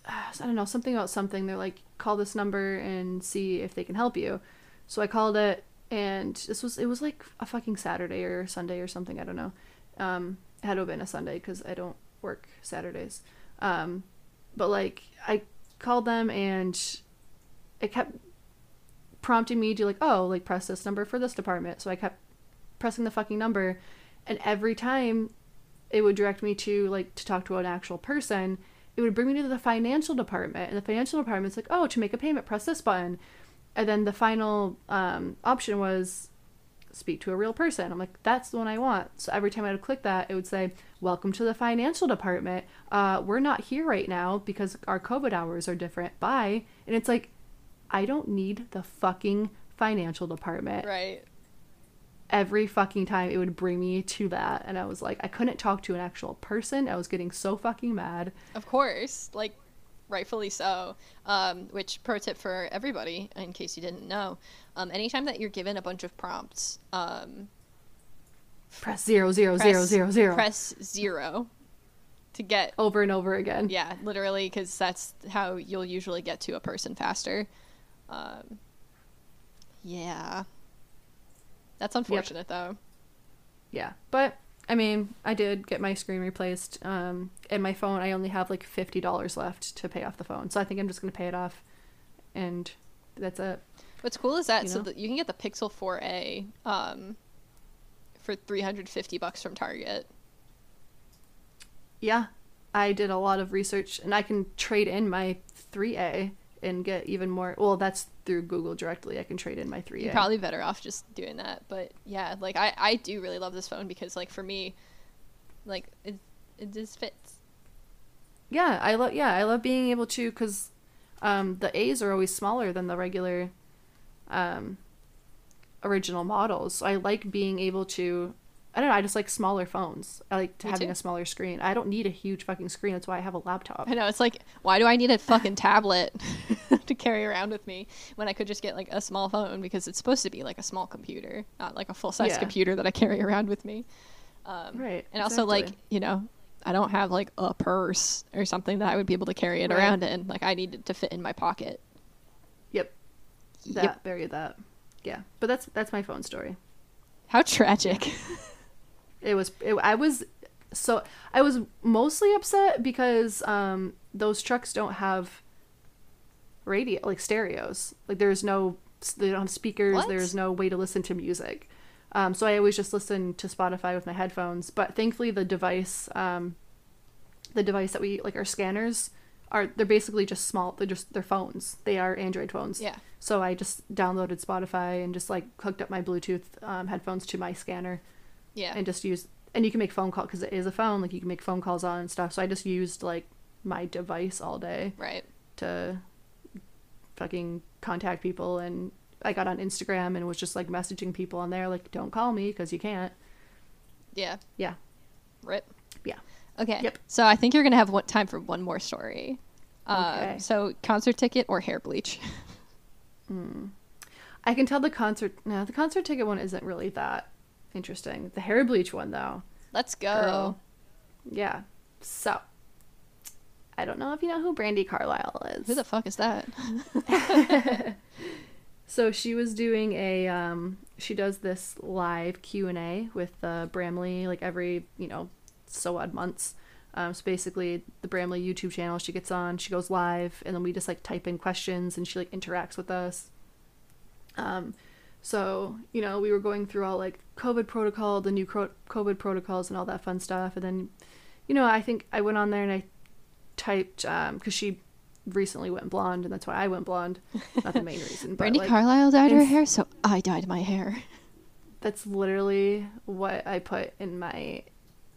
I don't know something about something. They're like, call this number and see if they can help you. So I called it, and this was it was like a fucking Saturday or Sunday or something. I don't know. Um, had to have been a Sunday because I don't work Saturdays. Um, but like I called them and it kept prompting me to like, oh, like press this number for this department. So I kept pressing the fucking number, and every time it would direct me to like to talk to an actual person. It would bring me to the financial department, and the financial department's like, oh, to make a payment, press this button, and then the final um, option was speak to a real person. I'm like, that's the one I want. So every time I would click that, it would say, Welcome to the financial department. Uh, we're not here right now because our COVID hours are different. Bye. And it's like, I don't need the fucking financial department. right. Every fucking time it would bring me to that. And I was like, I couldn't talk to an actual person. I was getting so fucking mad. Of course, like rightfully so. Um, which pro tip for everybody, in case you didn't know, um, anytime that you're given a bunch of prompts, um, Press zero, zero, press, zero, zero, zero. press zero to get over and over again. yeah, literally, because that's how you'll usually get to a person faster. Um, yeah, that's unfortunate though. Yeah, but I mean, I did get my screen replaced. Um, and my phone, I only have like fifty dollars left to pay off the phone, so I think I'm just gonna pay it off and that's it. What's cool is that You so know? that you can get the Pixel 4a um, for 350 bucks from Target. Yeah, I did a lot of research, and I can trade in my 3A and get even more. Well, that's through Google directly. I can trade in my 3A. You're probably better off just doing that. But yeah, like I, I do really love this phone because like for me, like it it just fits. Yeah, I love. Yeah, I love being able to because um, the A's are always smaller than the regular um, original models. So I like being able to. I don't know. I just like smaller phones. I like Me having too. a smaller screen. I don't need a huge fucking screen. That's why I have a laptop. I know it's like why do I need a fucking tablet to carry around with me when I could just get like a small phone because it's supposed to be like a small computer, not like a full size Yeah. computer that I carry around with me. Um, Right, And also like you know. I don't have like a purse or something that I would be able to carry it Right. around in. Like I need it to fit in my pocket. Yep. That Yep. bury that. Yeah, but that's that's my phone story. How tragic. It was. It, I was so. I was mostly upset because um those trucks don't have radio like stereos. Like there's no. They don't have speakers. What? There's no way to listen to music. Um, so I always just listen to Spotify with my headphones. But thankfully, the device, um, the device that we like our scanners are they're basically just small. They're just they're phones. They are Android phones. yeah. So I just downloaded Spotify and just like hooked up my Bluetooth um, headphones to my scanner Yeah. and just use and you can make phone call because it is a phone like you can make phone calls on and stuff so i just used like my device all day right. to fucking contact people and i got on instagram and was just like messaging people on there like don't call me because you can't Yeah. yeah Rip. yeah Okay. Yep. So I think you're gonna have one time for one more story. Uh, Okay. So concert ticket or hair bleach? i can tell the concert no the concert ticket one isn't really that interesting the hair bleach one though Let's go. girl yeah so i don't know if you know who Brandi Carlile is Who the fuck is that? So she was doing a um she does this live Q&A with uh, Bramley like every, you know, so odd months. Um so basically the Bramley YouTube channel she gets on, she goes live and then we just like type in questions and she like interacts with us. Um so, you know, we were going through all like COVID protocol, the new COVID protocols and all that fun stuff and then you know, I think I went on there and I typed um cuz she recently went blonde and that's why I went blonde. Not the main reason, but Brandi like, Carlile dyed her hair, so I dyed my hair. That's literally what I put in my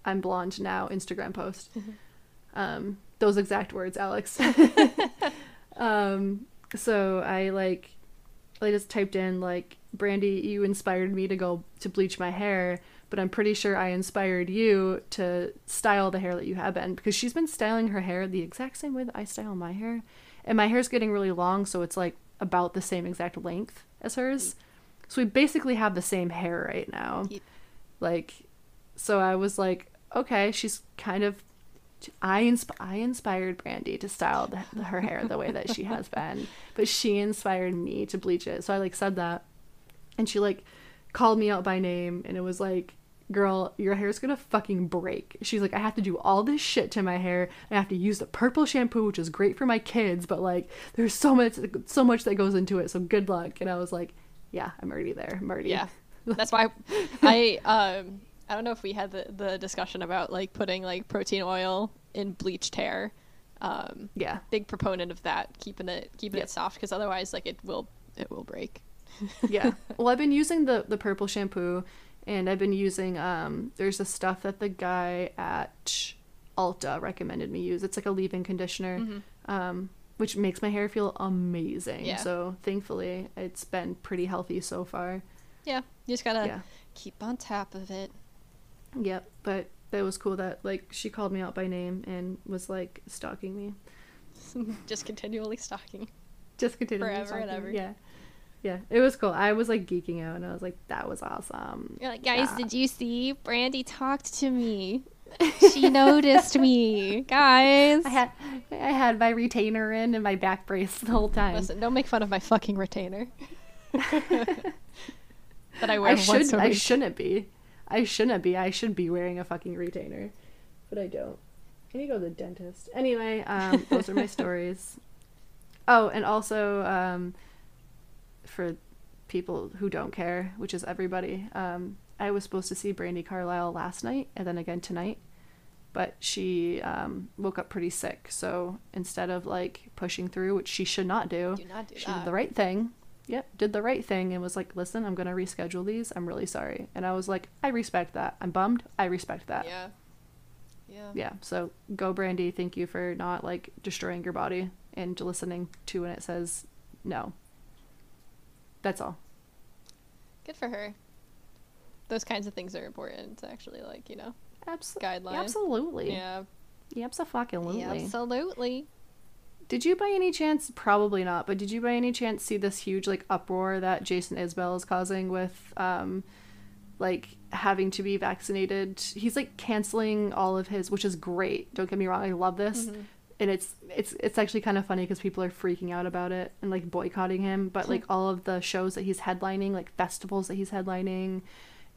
I'm blonde now Instagram post. um, those exact words, Alex. um, so I like, I just typed in like, Brandi, you inspired me to go to bleach my hair, but I'm pretty sure I inspired you to style the hair that you have been because she's been styling her hair the exact same way that I style my hair, and my hair's getting really long, so it's like about the same exact length as hers. So we basically have the same hair right now. Like, so I was like, okay, she's kind of. I insp- I inspired Brandi to style the, her hair the way that she has been, but she inspired me to bleach it. So I like said that, and she like called me out by name, and it was like, "Girl, your hair's gonna fucking break." She's like, "I have to do all this shit to my hair. I have to use the purple shampoo, which is great for my kids, but like, there's so much so much that goes into it. So good luck." And I was like, "Yeah, I'm already there. I'm already Yeah. That's why I um I don't know if we had the, the discussion about like putting like protein oil in bleached hair. Um yeah." big proponent of that, keeping it keeping Yep. it soft because otherwise like it will it will break. yeah. Well, I've been using the the purple shampoo, and I've been using um. There's a stuff that the guy at Ulta recommended me use. It's like a leave-in conditioner, um, which makes my hair feel amazing. Yeah. So thankfully, it's been pretty healthy so far. Yeah. You just gotta Yeah. keep on top of it. Yep. But that was cool that like she called me out by name and was like stalking me. just continually stalking. Just continue. Forever and ever. Yeah. Yeah, it was cool. I was like geeking out, and I was like, "That was awesome." You're like, guys, Yeah. did you see? Brandi talked to me. She noticed me. Guys. I had I had my retainer in and my back brace the whole time. Listen, don't make fun of my fucking retainer. that I wear I once should a I shouldn't be. I shouldn't be. I should be wearing a fucking retainer. But I don't. I need to go to the dentist. Anyway, um, those are my stories. Oh, and also um, for people who don't care, which is everybody, um, I was supposed to see Brandi Carlile last night and then again tonight, but she um, woke up pretty sick. So instead of like pushing through, which she should not do, Do not do she that. did the right thing. Yep, did the right thing and was like, listen, I'm going to reschedule these. I'm really sorry. And I was like, I respect that. I'm bummed. I respect that. Yeah. Yeah. Yeah, so go Brandi. Thank you for not like destroying your body and listening to when it says no. That's all. Good for her. Those kinds of things are important to actually like, you know, Absolutely. guideline. Absolutely. Yeah. Absolutely. Absolutely. Did you by any chance probably not, but did you by any chance see this huge like uproar that Jason Isbell is causing with um like having to be vaccinated? He's like canceling all of his, which is great. Don't get me wrong, I love this. Mhm. and it's it's it's actually kind of funny because people are freaking out about it and like boycotting him but like all of the shows that he's headlining like festivals that he's headlining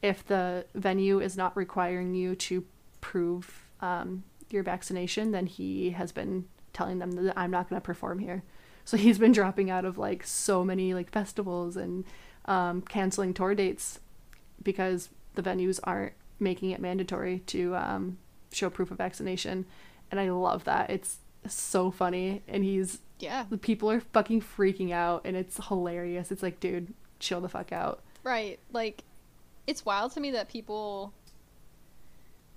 if the venue is not requiring you to prove um, your vaccination then he has been telling them that i'm not going to perform here so he's been dropping out of like so many like festivals and um, canceling tour dates because the venues aren't making it mandatory to um, show proof of vaccination and i love that it's so funny and he's Yeah. the people are fucking freaking out and it's hilarious it's like dude chill the fuck out Right. Like, it's wild to me that people.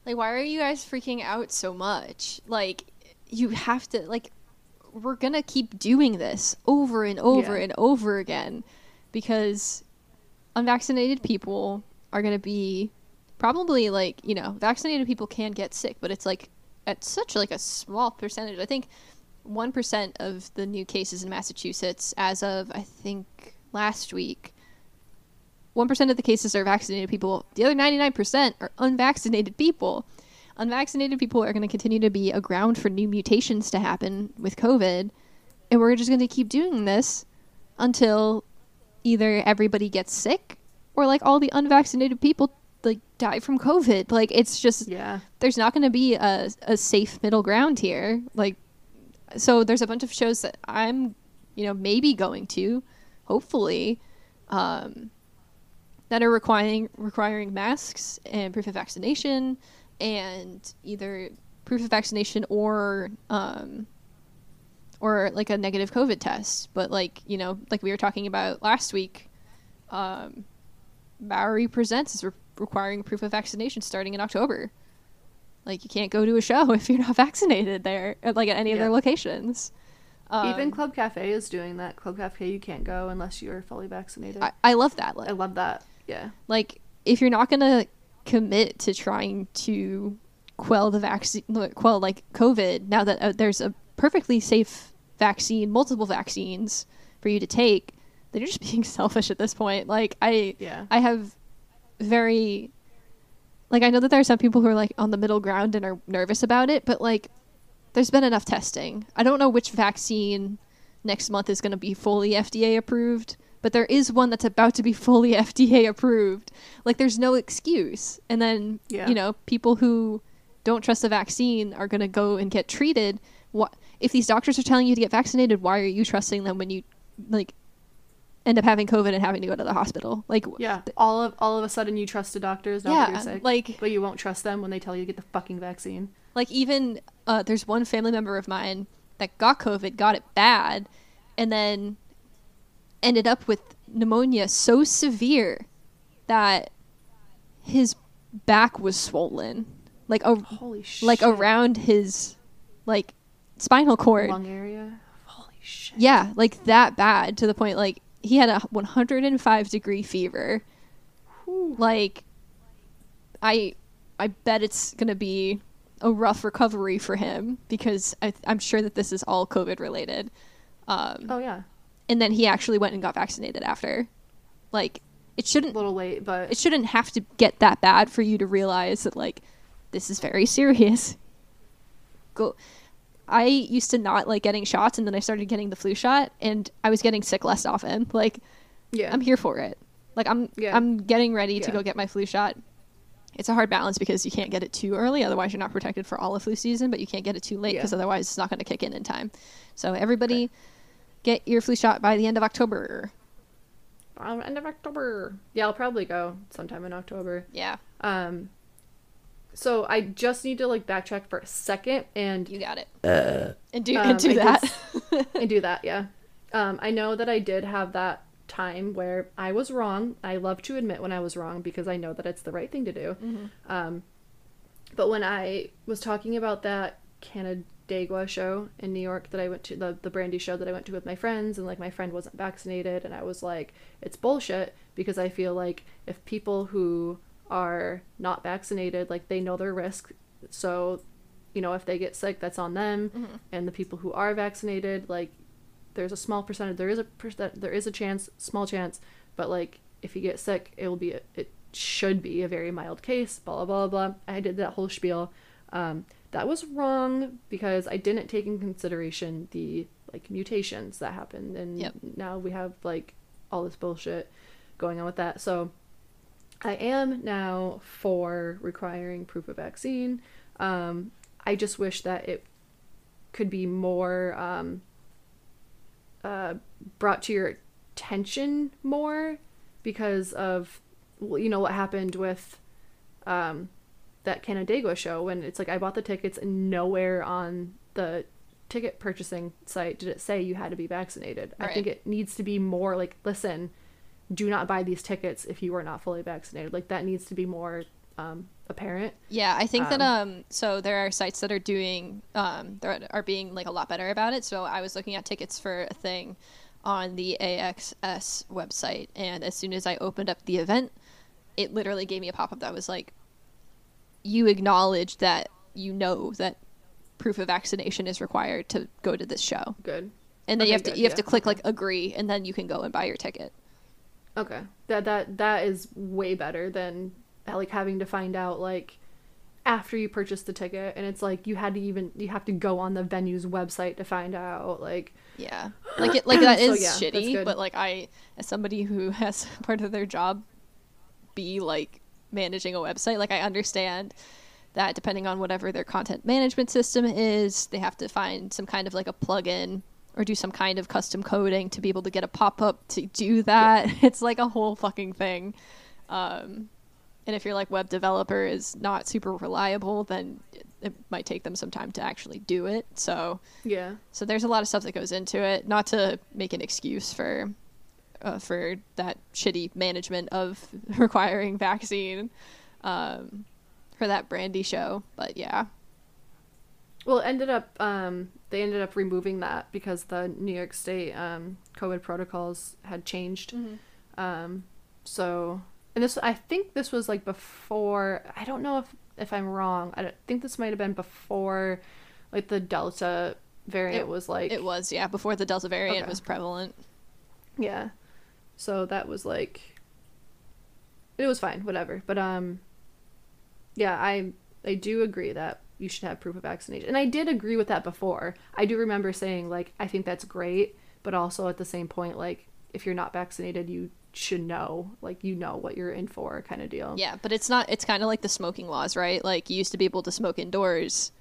Like, why are you guys freaking out so much? Like, you have to. Like, we're gonna keep doing this over and over Yeah. and over again because unvaccinated people are gonna be probably like you know vaccinated people can get sick but it's like at such like a small percentage i think 1% of the new cases in massachusetts as of i think last week 1% of the cases are vaccinated people. The other 99% are unvaccinated people. Unvaccinated people are going to continue to be a ground for new mutations to happen with COVID. And we're just going to keep doing this until either everybody gets sick or like all the unvaccinated people like die from COVID. Like it's just yeah there's not going to be a, a safe middle ground here. Like, so there's a bunch of shows that I'm, you know, maybe going to, hopefully, um, that are requiring requiring masks and proof of vaccination, and either proof of vaccination or um, or like a negative COVID test. But like you know, like we were talking about last week, um, Bowery Presents is re- requiring proof of vaccination starting in October. Like you can't go to a show if you're not vaccinated there, at, like at any of their Yeah. locations. even Um, club cafe is doing that club cafe you can't go unless you're fully vaccinated I, I love that. Like, I love that yeah like if you're not gonna commit to trying to quell the vaccine, quell like COVID, now that uh, there's a perfectly safe vaccine, multiple vaccines for you to take, then you're just being selfish at this point. Like I, Yeah. I have very, like I know that there are some people who are like on the middle ground and are nervous about it, but like there's been enough testing. I don't know which vaccine next month is going to be fully FDA approved, but there is one that's about to be fully FDA approved. Like there's no excuse. And then, Yeah. you know, people who don't trust the vaccine are going to go and get treated. What if these doctors are telling you to get vaccinated, why are you trusting them when you like end up having COVID and having to go to the hospital? Like yeah all of all of a sudden you trust the doctors Yeah, sick like- but you won't trust them when they tell you to get the fucking vaccine Like even uh, there's one family member of mine that got COVID, got it bad, and then ended up with pneumonia so severe that his back was swollen, like a holy shit like around his like spinal cord. lung area holy shit Yeah, like that bad to the point like he had a 105 degree fever. Whew. Like I I bet it's going to be a rough recovery for him because I, I'm sure that this is all COVID related. Um, oh yeah and then he actually went and got vaccinated after. Like it shouldn't a little late but it shouldn't have to get that bad for you to realize that like this is very serious. Go I used to not like getting shots and then I started getting the flu shot and I was getting sick less often. Like yeah I'm here for it. Like I'm Yeah. I'm getting ready to Yeah. go get my flu shot. It's a hard balance because you can't get it too early, otherwise you're not protected for all of flu season, but you can't get it too late Yeah. because otherwise it's not going to kick in in time. So everybody get your flu shot by the end of October. Um, end of October. Yeah, I'll probably go sometime in October. Yeah, Um, so I just need to like backtrack for a second and you got it. and do Um, and do I did that. and do that. Yeah. Um, I know that I did have that time where I was wrong. I love to admit when I was wrong because I know that it's the right thing to do. Um, but when I was talking about that Canandaigua show in New York that I went to, the the Brandi show that I went to with my friends, and like my friend wasn't vaccinated, and I was like, it's bullshit because I feel like if people who are not vaccinated, like they know their risk, so you know if they get sick, that's on them, mm-hmm. and the people who are vaccinated, like there's a small percentage, there is a percent, there is a chance, small chance, but like if you get sick, it will be a, it should be a very mild case. Blah blah blah blah. I did that whole spiel. Um, that was wrong because I didn't take in consideration the like mutations that happened, and Yep. now we have like all this bullshit going on with that. So I am now for requiring proof of vaccine. Um, I just wish that it could be more um, uh, brought to your attention more because of you know what happened with um, that Canandaigua show when it's like I bought the tickets and nowhere on the ticket purchasing site did it say you had to be vaccinated. I think it needs to be more like listen, do not buy these tickets if you are not fully vaccinated. Like that needs to be more um, apparent. Yeah, I think that um so there are sites that are doing um there are being like a lot better about it. So I was looking at tickets for a thing on the AXS website and as soon as I opened up the event, it literally gave me a pop-up that was like you acknowledge that you know that proof of vaccination is required to go to this show. Good. And then you Okay, have to good, you have to click like agree and then you can go and buy your ticket. Okay. That that that is way better than like having to find out like after you purchase the ticket and it's like you had to even you have to go on the venue's website to find out like Yeah, like it, like that So, yeah, shitty. But like I, as somebody who has part of their job be like managing a website, like I understand that depending on whatever their content management system is, they have to find some kind of like a plugin or do some kind of custom coding to be able to get a pop up to do that. It's like a whole fucking thing. Um, and if your like web developer is not super reliable, then it, it might take them some time to actually do it. So yeah so there's a lot of stuff that goes into it. Not to make an excuse for uh, for that shitty management of requiring vaccine um, for that Brandi show, but yeah, well ended up um they ended up removing that because the new york state um covid protocols had changed um so and this i think this was like before i don't know if if i'm wrong i think this might have been before like the delta variant It- was like it was yeah before the Delta variant Okay. was prevalent. Yeah. So that was like it was fine, whatever. But um yeah, I I do agree that you should have proof of vaccination. And I did agree with that before. I do remember saying like I think that's great, but also at the same point like if you're not vaccinated, you should know, like you know what you're in for kind of deal. Yeah, but it's not. It's kind of like the smoking laws, right? Like you used to be able to smoke indoors,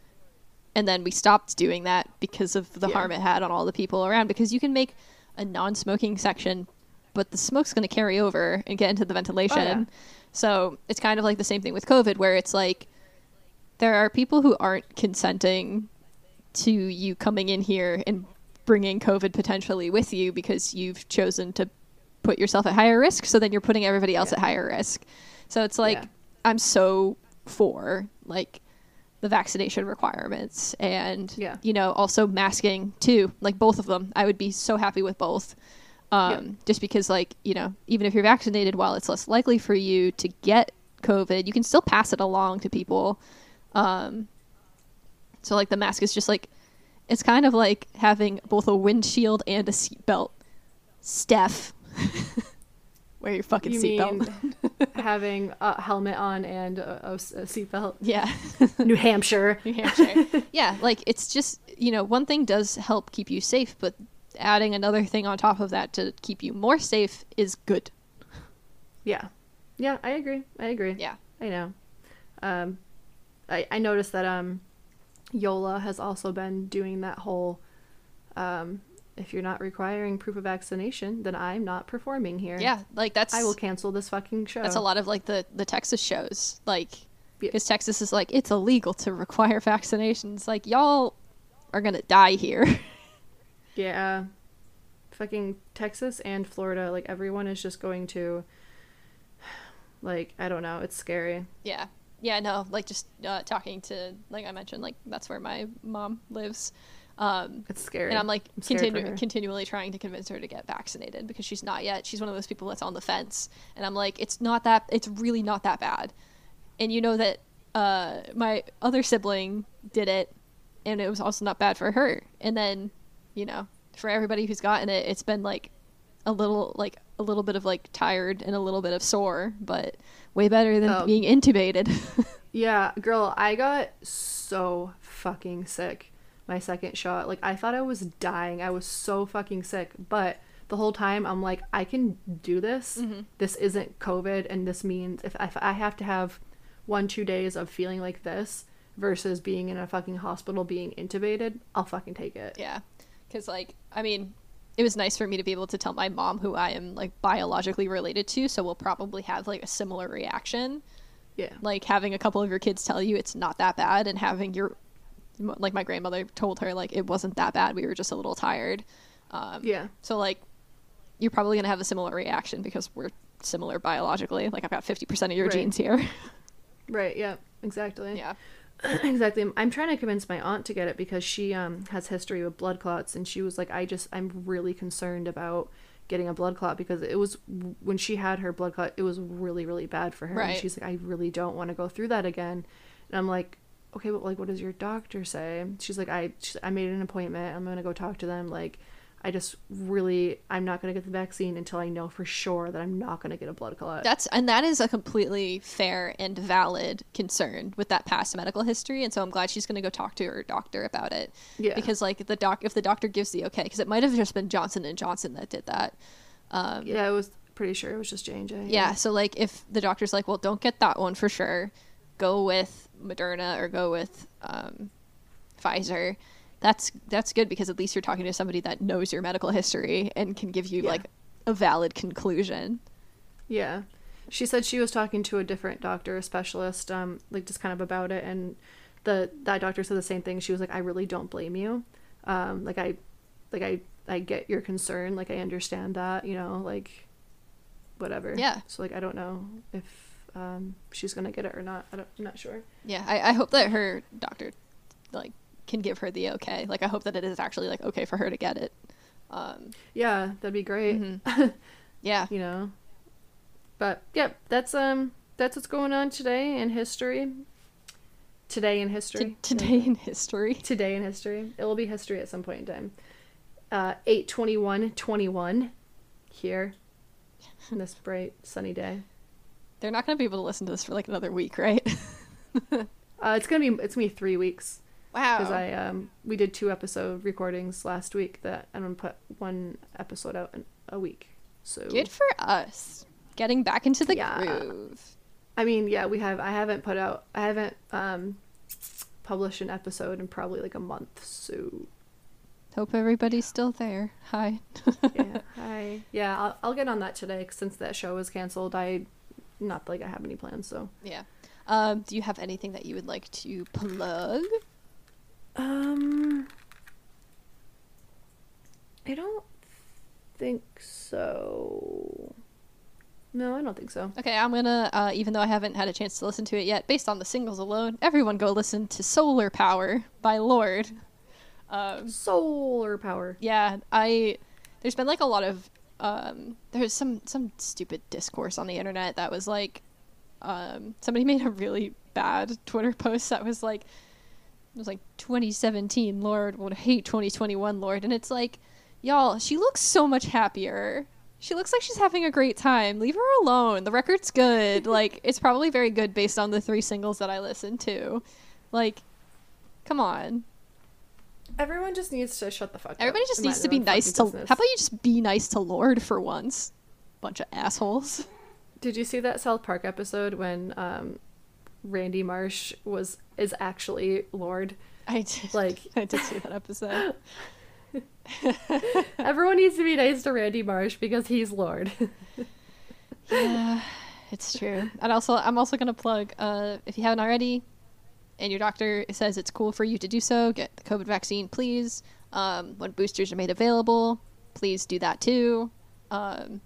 and then we stopped doing that because of the Yeah. harm it had on all the people around. Because you can make a non-smoking section, but the smoke's going to carry over and get into the ventilation. Oh, yeah. So it's kind of like the same thing with COVID, where it's like there are people who aren't consenting to you coming in here and bringing COVID potentially with you because you've chosen to put yourself at higher risk. So then you're putting everybody else Yeah. at higher risk. So it's like Yeah. I'm so for like the vaccination requirements and Yeah. you know also masking too like both of them i would be so happy with both um, Yeah. just because like you know even if you're vaccinated while it's less likely for you to get covid you can still pass it along to people um, so like the mask is just like it's kind of like having both a windshield and a seatbelt steph wear your fucking You seatbelt having a helmet on and a seatbelt? yeah New Hampshire. New Hampshire. yeah, like it's just you know one thing does help keep you safe, but adding another thing on top of that to keep you more safe is good. Yeah. Yeah, I agree. I agree. Yeah. I know. Um, I I noticed that um, Yola has also been doing that whole um if you're not requiring proof of vaccination, then I'm not performing here. Yeah, like that's I will cancel this fucking show. that's a lot of like the the Texas shows, like Yeah. because Texas is like it's illegal to require vaccinations. Like y'all are gonna die here. Yeah. Fucking Texas and Florida, like everyone is just going to like I don't know, it's scary. yeah, yeah, no, like just uh, talking to like I mentioned, like that's where my mom lives. Um, It's scary. And I'm like I'm continu- continually trying to convince her to get vaccinated because she's not yet. She's one of those people that's on the fence. And I'm like, it's not that, it's really not that bad. And you know that uh, my other sibling did it and it was also not bad for her. And then, you know, for everybody who's gotten it, it's been like a little, like a little bit of like tired and a little bit of sore, but way better than Oh. being intubated. Yeah, girl, I got so fucking sick my second shot. Like I thought I was dying. I was so fucking sick, but the whole time I'm like I can do this. Mm-hmm. This isn't COVID and this means if, if I have to have one two days of feeling like this versus being in a fucking hospital being intubated, I'll fucking take it. Yeah, because like I mean, it was nice for me to be able to tell my mom who I am like biologically related to, so we'll probably have like a similar reaction. Yeah. Like having a couple of your kids tell you it's not that bad, and having your like my grandmother told her like it wasn't that bad, we were just a little tired. Um, Yeah. So like, you're probably gonna have a similar reaction because we're similar biologically. Like I've got fifty percent of your Right. genes here. Right, yeah. Exactly. yeah. exactly. I'm trying to convince my aunt to get it because she um has history with blood clots and she was like I just I'm really concerned about getting a blood clot because it was when she had her blood clot it was really really bad for her Right. and she's like I really don't want to go through that again. And I'm like okay, but like what does your doctor say? She's like I she's, I made an appointment. I'm going to go talk to them like I just really I'm not going to get the vaccine until I know for sure that I'm not going to get a blood clot. That's and that is a completely fair and valid concern with that past medical history, and so I'm glad she's going to go talk to her doctor about it. Yeah. Because like the doc, if the doctor gives the okay, because it might have just been Johnson and Johnson that did that. Um, yeah, I was pretty sure it was just J&J. yeah. So like if the doctor's like, well, don't get that one for sure, go with Moderna or go with um, Pfizer. That's that's good because at least you're talking to somebody that knows your medical history and can give you Yeah. like a valid conclusion. Yeah. She said she was talking to a different doctor, a specialist, um, like just kind of about it and the that doctor said the same thing. She was like, I really don't blame you. Um, like I like I I get your concern, like I understand that, you know, like whatever. Yeah. So like I don't know if um she's gonna get it or not. I don't I'm not sure. Yeah, I, I hope that her doctor like can give her the okay. Like I hope that it is actually like okay for her to get it. Um, Yeah, that'd be great. Mm-hmm. yeah, you know. But yeah, that's um that's what's going on today in history. Today in history. T- today in history. today in history. It will be history at some point in time. Uh, 82121 here on this bright sunny day. They're not gonna be able to listen to this for like another week, right? Uh, it's gonna be it's gonna be three weeks wow. because I um we did two episode recordings last week that I'm gonna put one episode out in a week. So Good for us. Getting back into the Yeah. groove. I mean yeah we have I haven't put out I haven't um published an episode in probably like a month so Hope everybody's still there. Hi. yeah hi yeah I'll, I'll get on that today 'cause since that show was canceled I not like I have any plans so yeah. Um, do you have anything that you would like to plug? Um, I don't think so. No, I don't think so. Okay, I'm gonna, uh, even though I haven't had a chance to listen to it yet, based on the singles alone, everyone go listen to Solar Power by Lorde. Um, Solar power. yeah, I, there's been like a lot of, um, there's some, some stupid discourse on the internet that was like, um, somebody made a really bad Twitter post that was like, it was like 2017 Lorde would hate 2021 Lorde, and it's like, y'all, she looks so much happier. She looks like she's having a great time. Leave her alone. The record's good. like, it's probably very good based on the three singles that I listened to. Like, come on. Everyone just needs to shut the fuck up. Everybody just needs to be nice to. business. How about you just be nice to Lorde for once? Bunch of assholes. Did you see that South Park episode when um, Randy Marsh was is actually Lorde? I did. Like- I did see that episode. Everyone needs to be nice to Randy Marsh because he's Lorde. yeah, it's true. And also, I'm also gonna plug. Uh, if you haven't already, and your doctor says it's cool for you to do so, get the COVID vaccine, please. Um, when boosters are made available, please do that too. Um,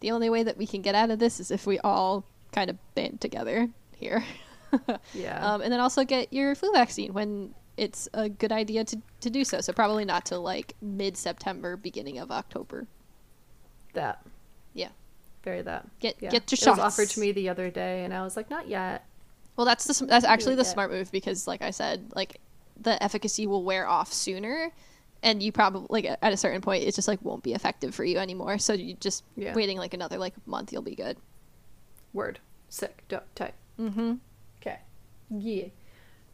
the only way that we can get out of this is if we all kind of band together here. yeah. Um, and then also get your flu vaccine when it's a good idea to, to do so. So probably not till like mid September, beginning of October. That. Yeah. Very that. Get yeah. get your it shots. was offered to me the other day, and I was like, not yet. Well, that's the that's actually the yet. smart move because, like I said, like the efficacy will wear off sooner, and you probably like at a certain point it just like won't be effective for you anymore. So you just Yeah. waiting like another like month, you'll be good. Word. Sick. Dope. Tight. Mm-hmm. Yeah.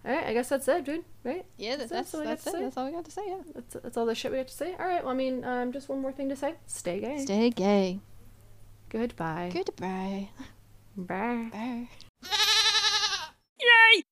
All right, I guess that's it, dude. Right? Yeah, that's that's, that's, that's, that's it. That's all we got to say. Yeah, that's that's all the shit we got to say. All right. Well, I mean, um, just one more thing to say. Stay gay. Stay gay. Goodbye. Goodbye. Bye. Bye. Yay!